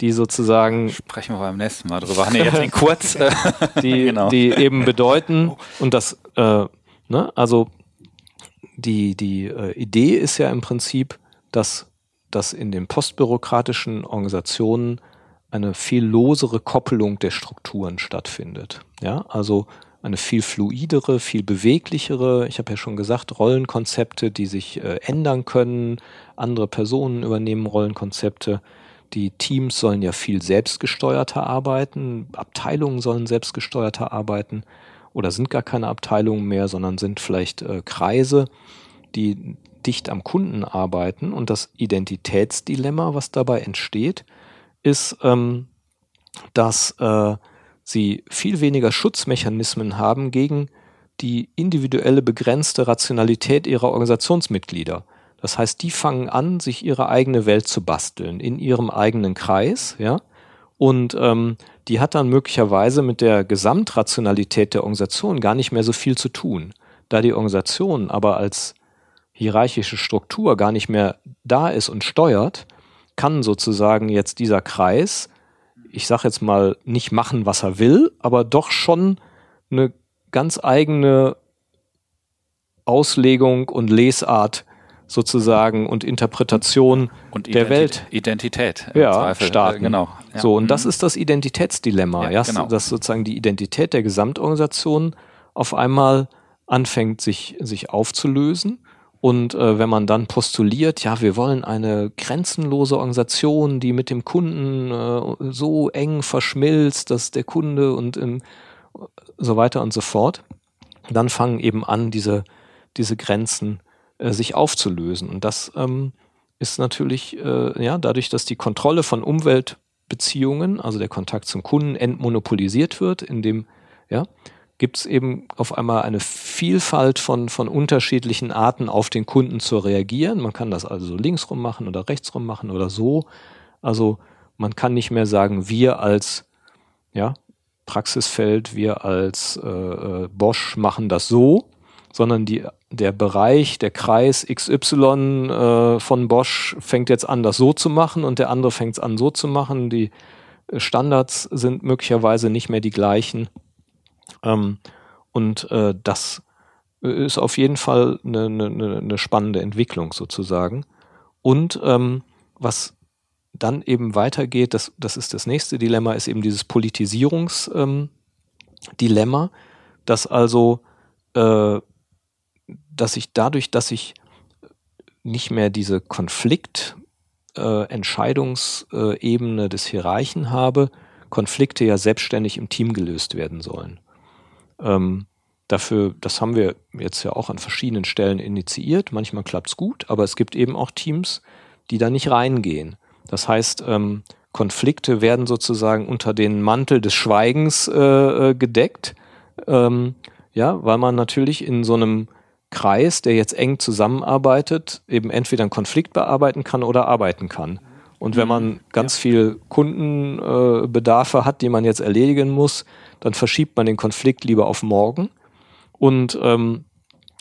die sozusagen. Sprechen wir beim nächsten Mal drüber. Nee, jetzt in kurz. die, genau. die eben bedeuten, und das, äh, ne, also die, die äh, Idee ist ja im Prinzip, dass, dass in den postbürokratischen Organisationen eine viel losere Koppelung der Strukturen stattfindet. Ja, also eine viel fluidere, viel beweglichere, ich habe ja schon gesagt, Rollenkonzepte, die sich äh, ändern können. Andere Personen übernehmen Rollenkonzepte. Die Teams sollen ja viel selbstgesteuerter arbeiten, Abteilungen sollen selbstgesteuerter arbeiten oder sind gar keine Abteilungen mehr, sondern sind vielleicht äh, Kreise, die dicht am Kunden arbeiten. Und das Identitätsdilemma, was dabei entsteht, ist, ähm, dass äh, sie viel weniger Schutzmechanismen haben gegen die individuelle begrenzte Rationalität ihrer Organisationsmitglieder. Das heißt, die fangen an, sich ihre eigene Welt zu basteln in ihrem eigenen Kreis, ja, und ähm, die hat dann möglicherweise mit der Gesamtrationalität der Organisation gar nicht mehr so viel zu tun. Da die Organisation aber als hierarchische Struktur gar nicht mehr da ist und steuert, kann sozusagen jetzt dieser Kreis, ich sage jetzt mal, nicht machen, was er will, aber doch schon eine ganz eigene Auslegung und Lesart sozusagen und Interpretation und der Welt. Identität. Ja, starten. Äh, genau. Ja. So, und mhm. das ist das Identitätsdilemma, ja, ja genau. dass sozusagen die Identität der Gesamtorganisation auf einmal anfängt, sich, sich aufzulösen. Und äh, wenn man dann postuliert, ja, wir wollen eine grenzenlose Organisation, die mit dem Kunden äh, so eng verschmilzt, dass der Kunde und ähm, so weiter und so fort, dann fangen eben an, diese, diese Grenzen äh, sich aufzulösen. Und das ähm, ist natürlich, äh, ja, dadurch, dass die Kontrolle von Umwelt Kundenbeziehungen, also der Kontakt zum Kunden, entmonopolisiert wird, in dem ja, gibt es eben auf einmal eine Vielfalt von, von unterschiedlichen Arten auf den Kunden zu reagieren. Man kann das also so linksrum machen oder rechtsrum machen oder so. Also man kann nicht mehr sagen, wir als ja, Praxisfeld, wir als äh, äh Bosch machen das so, sondern die, der Bereich, der Kreis XY äh, von Bosch fängt jetzt an, das so zu machen und der andere fängt es an, so zu machen. Die Standards sind möglicherweise nicht mehr die gleichen. Ähm, und äh, das ist auf jeden Fall eine, eine, eine spannende Entwicklung sozusagen. Und ähm, was dann eben weitergeht, das, das ist das nächste Dilemma, ist eben dieses Politisierungsdilemma, ähm, dass also, äh, dass ich dadurch, dass ich nicht mehr diese Konfliktentscheidungsebene äh, des Hierarchen habe, Konflikte ja selbstständig im Team gelöst werden sollen. Ähm, dafür, das haben wir jetzt ja auch an verschiedenen Stellen initiiert. Manchmal klappt es gut, aber es gibt eben auch Teams, die da nicht reingehen. Das heißt, ähm, Konflikte werden sozusagen unter den Mantel des Schweigens äh, äh, gedeckt. Ähm, ja, weil man natürlich in so einem Kreis, der jetzt eng zusammenarbeitet, eben entweder einen Konflikt bearbeiten kann oder arbeiten kann. Und wenn man ganz ja. viel Kundenbedarfe hat, die man jetzt erledigen muss, dann verschiebt man den Konflikt lieber auf morgen. Und, ähm,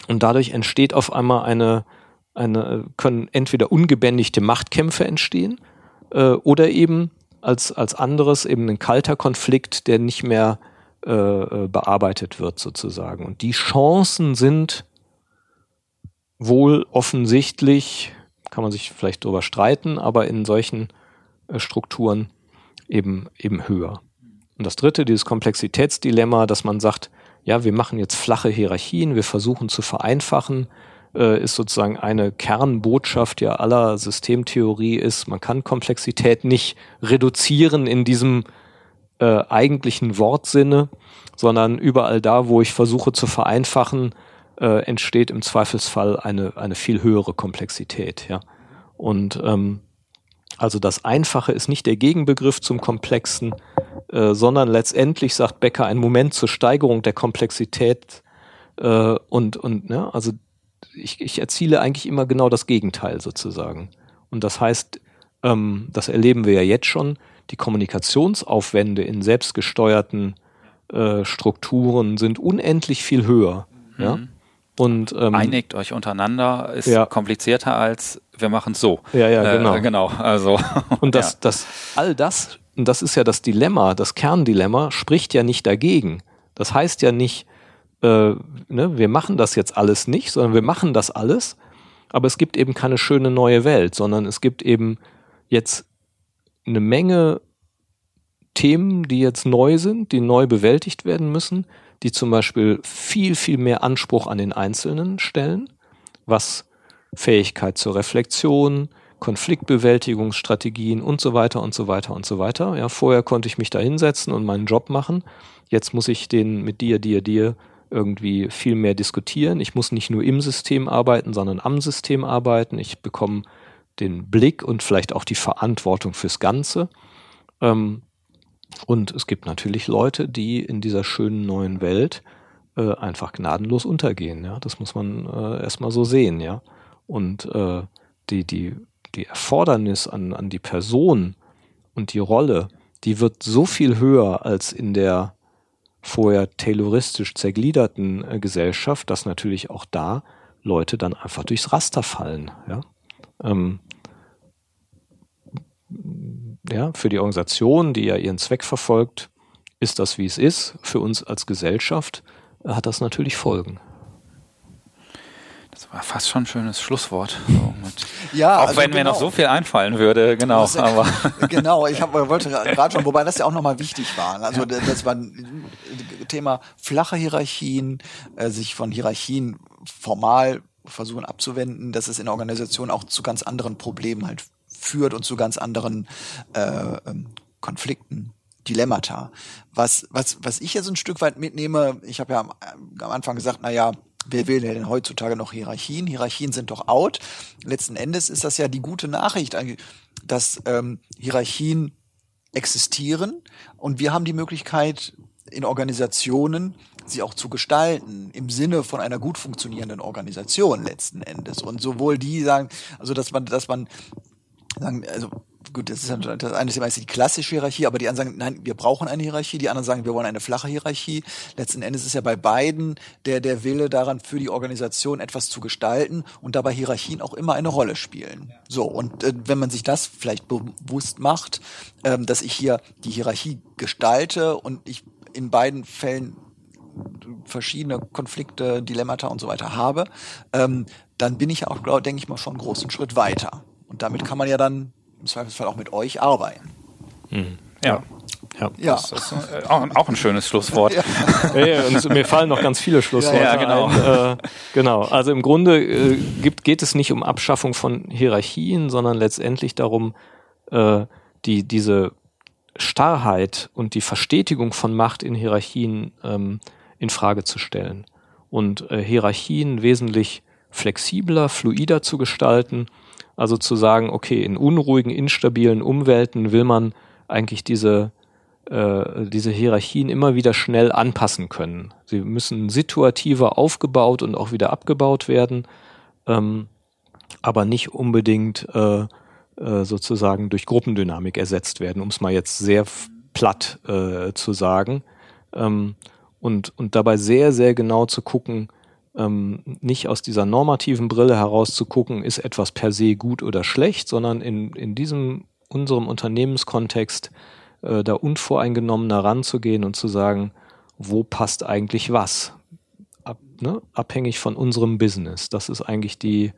und dadurch entsteht auf einmal eine, eine, können entweder ungebändigte Machtkämpfe entstehen äh, oder eben als, als anderes eben ein kalter Konflikt, der nicht mehr äh, äh bearbeitet wird sozusagen. Und die Chancen sind wohl offensichtlich kann man sich vielleicht darüber streiten, aber in solchen äh, Strukturen eben, eben höher. Und das dritte, dieses Komplexitätsdilemma, dass man sagt, ja, wir machen jetzt flache Hierarchien, wir versuchen zu vereinfachen, äh, ist sozusagen eine Kernbotschaft ja aller Systemtheorie ist, man kann Komplexität nicht reduzieren in diesem äh, eigentlichen Wortsinne, sondern überall da, wo ich versuche zu vereinfachen, äh, entsteht im Zweifelsfall eine, eine viel höhere Komplexität. Ja? Und ähm, also das Einfache ist nicht der Gegenbegriff zum Komplexen, äh, sondern letztendlich sagt Becker ein Moment zur Steigerung der Komplexität äh, und, und ne, also ich, ich erziele eigentlich immer genau das Gegenteil sozusagen. Und das heißt, ähm, das erleben wir ja jetzt schon, die Kommunikationsaufwände in selbstgesteuerten äh, Strukturen sind unendlich viel höher. Mhm. Ja? Und, ähm, Einigt euch untereinander ist ja. komplizierter als wir machen es so. Ja, ja, genau. Äh, genau. Also, und das, ja. das, all das, und das ist ja das Dilemma, das Kerndilemma, spricht ja nicht dagegen. Das heißt ja nicht, äh, ne, wir machen das jetzt alles nicht, sondern wir machen das alles, aber es gibt eben keine schöne neue Welt, sondern es gibt eben jetzt eine Menge Themen, die jetzt neu sind, die neu bewältigt werden müssen, die zum Beispiel viel, viel mehr Anspruch an den Einzelnen stellen, was Fähigkeit zur Reflexion, Konfliktbewältigungsstrategien und so weiter und so weiter und so weiter. Ja, vorher konnte ich mich da hinsetzen und meinen Job machen. Jetzt muss ich den mit dir, dir, dir irgendwie viel mehr diskutieren. Ich muss nicht nur im System arbeiten, sondern am System arbeiten. Ich bekomme den Blick und vielleicht auch die Verantwortung fürs Ganze. Ähm, und es gibt natürlich Leute, die in dieser schönen neuen Welt äh, einfach gnadenlos untergehen. Ja, das muss man äh, erstmal so sehen. Ja, und äh, die die die Erfordernis an an die Person und die Rolle, die wird so viel höher als in der vorher tayloristisch zergliederten äh, Gesellschaft, dass natürlich auch da Leute dann einfach durchs Raster fallen. Ja. Ähm, ja, für die Organisation, die ja ihren Zweck verfolgt, ist das, wie es ist. Für uns als Gesellschaft äh, hat das natürlich Folgen. Das war fast schon ein schönes Schlusswort. So ja, auch also wenn genau. mir noch genau. so viel einfallen würde, genau. Das, aber genau, ich hab, wollte gerade schon, wobei das ja auch nochmal wichtig war. Also ja. das war ein Thema flache Hierarchien, äh, sich von Hierarchien formal versuchen abzuwenden, dass es in Organisationen auch zu ganz anderen Problemen halt führt und zu ganz anderen äh, ähm, Konflikten. Dilemmata. Was, was, was ich jetzt ein Stück weit mitnehme, ich habe ja am, am Anfang gesagt, na ja, wer will denn heutzutage noch Hierarchien? Hierarchien sind doch out. Letzten Endes ist das ja die gute Nachricht, dass ähm, Hierarchien existieren und wir haben die Möglichkeit in Organisationen sie auch zu gestalten im Sinne von einer gut funktionierenden Organisation letzten Endes und sowohl die sagen also dass man dass man sagen also gut, das ist das eine Thema ist die klassische Hierarchie, aber die anderen sagen, nein, wir brauchen eine Hierarchie, die anderen sagen, wir wollen eine flache Hierarchie. Letzten Endes ist ja bei beiden der, der Wille daran, für die Organisation etwas zu gestalten und dabei Hierarchien auch immer eine Rolle spielen. So, und äh, wenn man sich das vielleicht bewusst macht, ähm, dass ich hier die Hierarchie gestalte und ich in beiden Fällen verschiedene Konflikte, Dilemmata und so weiter habe, ähm, dann bin ich auch, denke ich mal, schon einen großen Schritt weiter. Und damit kann man ja dann im Zweifelsfall auch mit euch arbeiten. Mhm. Ja. Ja. ja. Das ist äh, auch, auch, ein schönes Schlusswort. Ja. ja, und mir fallen noch ganz viele Schlussworte ja, genau. ein. Äh, genau. Also im Grunde äh, gibt, geht es nicht um Abschaffung von Hierarchien, sondern letztendlich darum, äh, die, diese Starrheit und die Verstetigung von Macht in Hierarchien ähm, in Frage zu stellen und äh, Hierarchien wesentlich flexibler, fluider zu gestalten also zu sagen, okay, in unruhigen, instabilen Umwelten will man eigentlich diese, äh, diese Hierarchien immer wieder schnell anpassen können. Sie müssen situativer aufgebaut und auch wieder abgebaut werden, ähm, aber nicht unbedingt äh, äh, sozusagen durch Gruppendynamik ersetzt werden, um es mal jetzt sehr platt äh, zu sagen. Ähm, und, und dabei sehr, sehr genau zu gucken, ähm, nicht aus dieser normativen Brille heraus zu gucken, ist etwas per se gut oder schlecht, sondern in, in diesem unserem Unternehmenskontext äh, da unvoreingenommener ranzugehen und zu sagen, wo passt eigentlich was? Ab, ne? Abhängig von unserem Business. Das ist eigentlich die,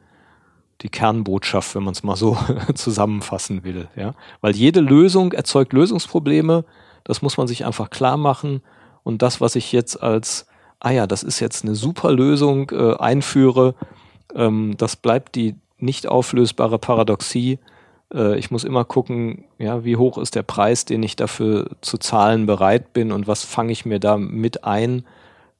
die Kernbotschaft, wenn man es mal so zusammenfassen will. Ja? Weil jede Lösung erzeugt Lösungsprobleme, das muss man sich einfach klar machen. Und das, was ich jetzt als ah ja, das ist jetzt eine super Lösung, äh, einführe, ähm, das bleibt die nicht auflösbare Paradoxie. Äh, ich muss immer gucken, ja, wie hoch ist der Preis, den ich dafür zu zahlen bereit bin und was fange ich mir da mit ein,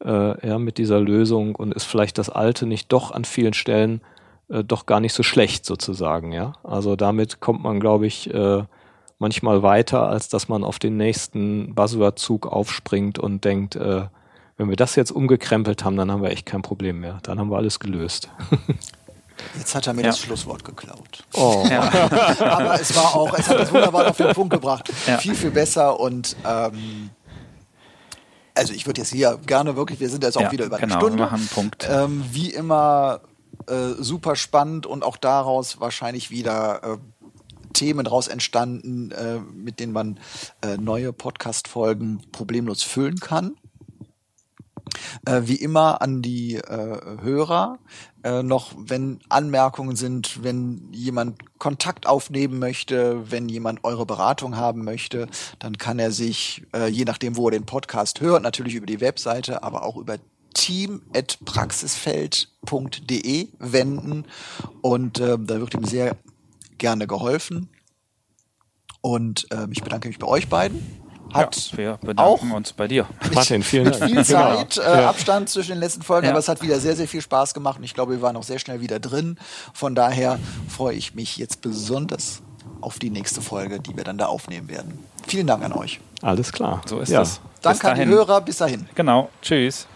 äh, ja, mit dieser Lösung und ist vielleicht das Alte nicht doch an vielen Stellen äh, doch gar nicht so schlecht sozusagen, ja. Also damit kommt man, glaube ich, äh, manchmal weiter, als dass man auf den nächsten Buzzword-Zug aufspringt und denkt, äh, wenn wir das jetzt umgekrempelt haben, dann haben wir echt kein Problem mehr. Dann haben wir alles gelöst. Jetzt hat er mir ja. das Schlusswort geklaut. Oh. Ja. Aber es war auch, es hat das wunderbar auf den Punkt gebracht. Ja. Viel, viel besser und ähm, also ich würde jetzt hier gerne wirklich, wir sind jetzt auch wieder über eine genau, Stunde. Wir machen einen Punkt. Ähm, wie immer äh, super spannend und auch daraus wahrscheinlich wieder äh, Themen daraus entstanden, äh, mit denen man äh, neue Podcast-Folgen problemlos füllen kann. Äh, wie immer an die äh, Hörer. Äh, noch, wenn Anmerkungen sind, wenn jemand Kontakt aufnehmen möchte, wenn jemand eure Beratung haben möchte, dann kann er sich, äh, je nachdem, wo er den Podcast hört, natürlich über die Webseite, aber auch über team.praxisfeld.de wenden. Und äh, da wird ihm sehr gerne geholfen. Und äh, ich bedanke mich bei euch beiden hat ja, wir bedanken auch uns bei dir. Martin, vielen Dank. Mit viel Zeit, genau. äh, Abstand zwischen den letzten Folgen, ja. aber es hat wieder sehr, sehr viel Spaß gemacht und ich glaube, wir waren auch sehr schnell wieder drin. Von daher freue ich mich jetzt besonders auf die nächste Folge, die wir dann da aufnehmen werden. Vielen Dank an euch. Alles klar. So ist ja. das. Danke an die Hörer. Bis dahin. Genau. Tschüss.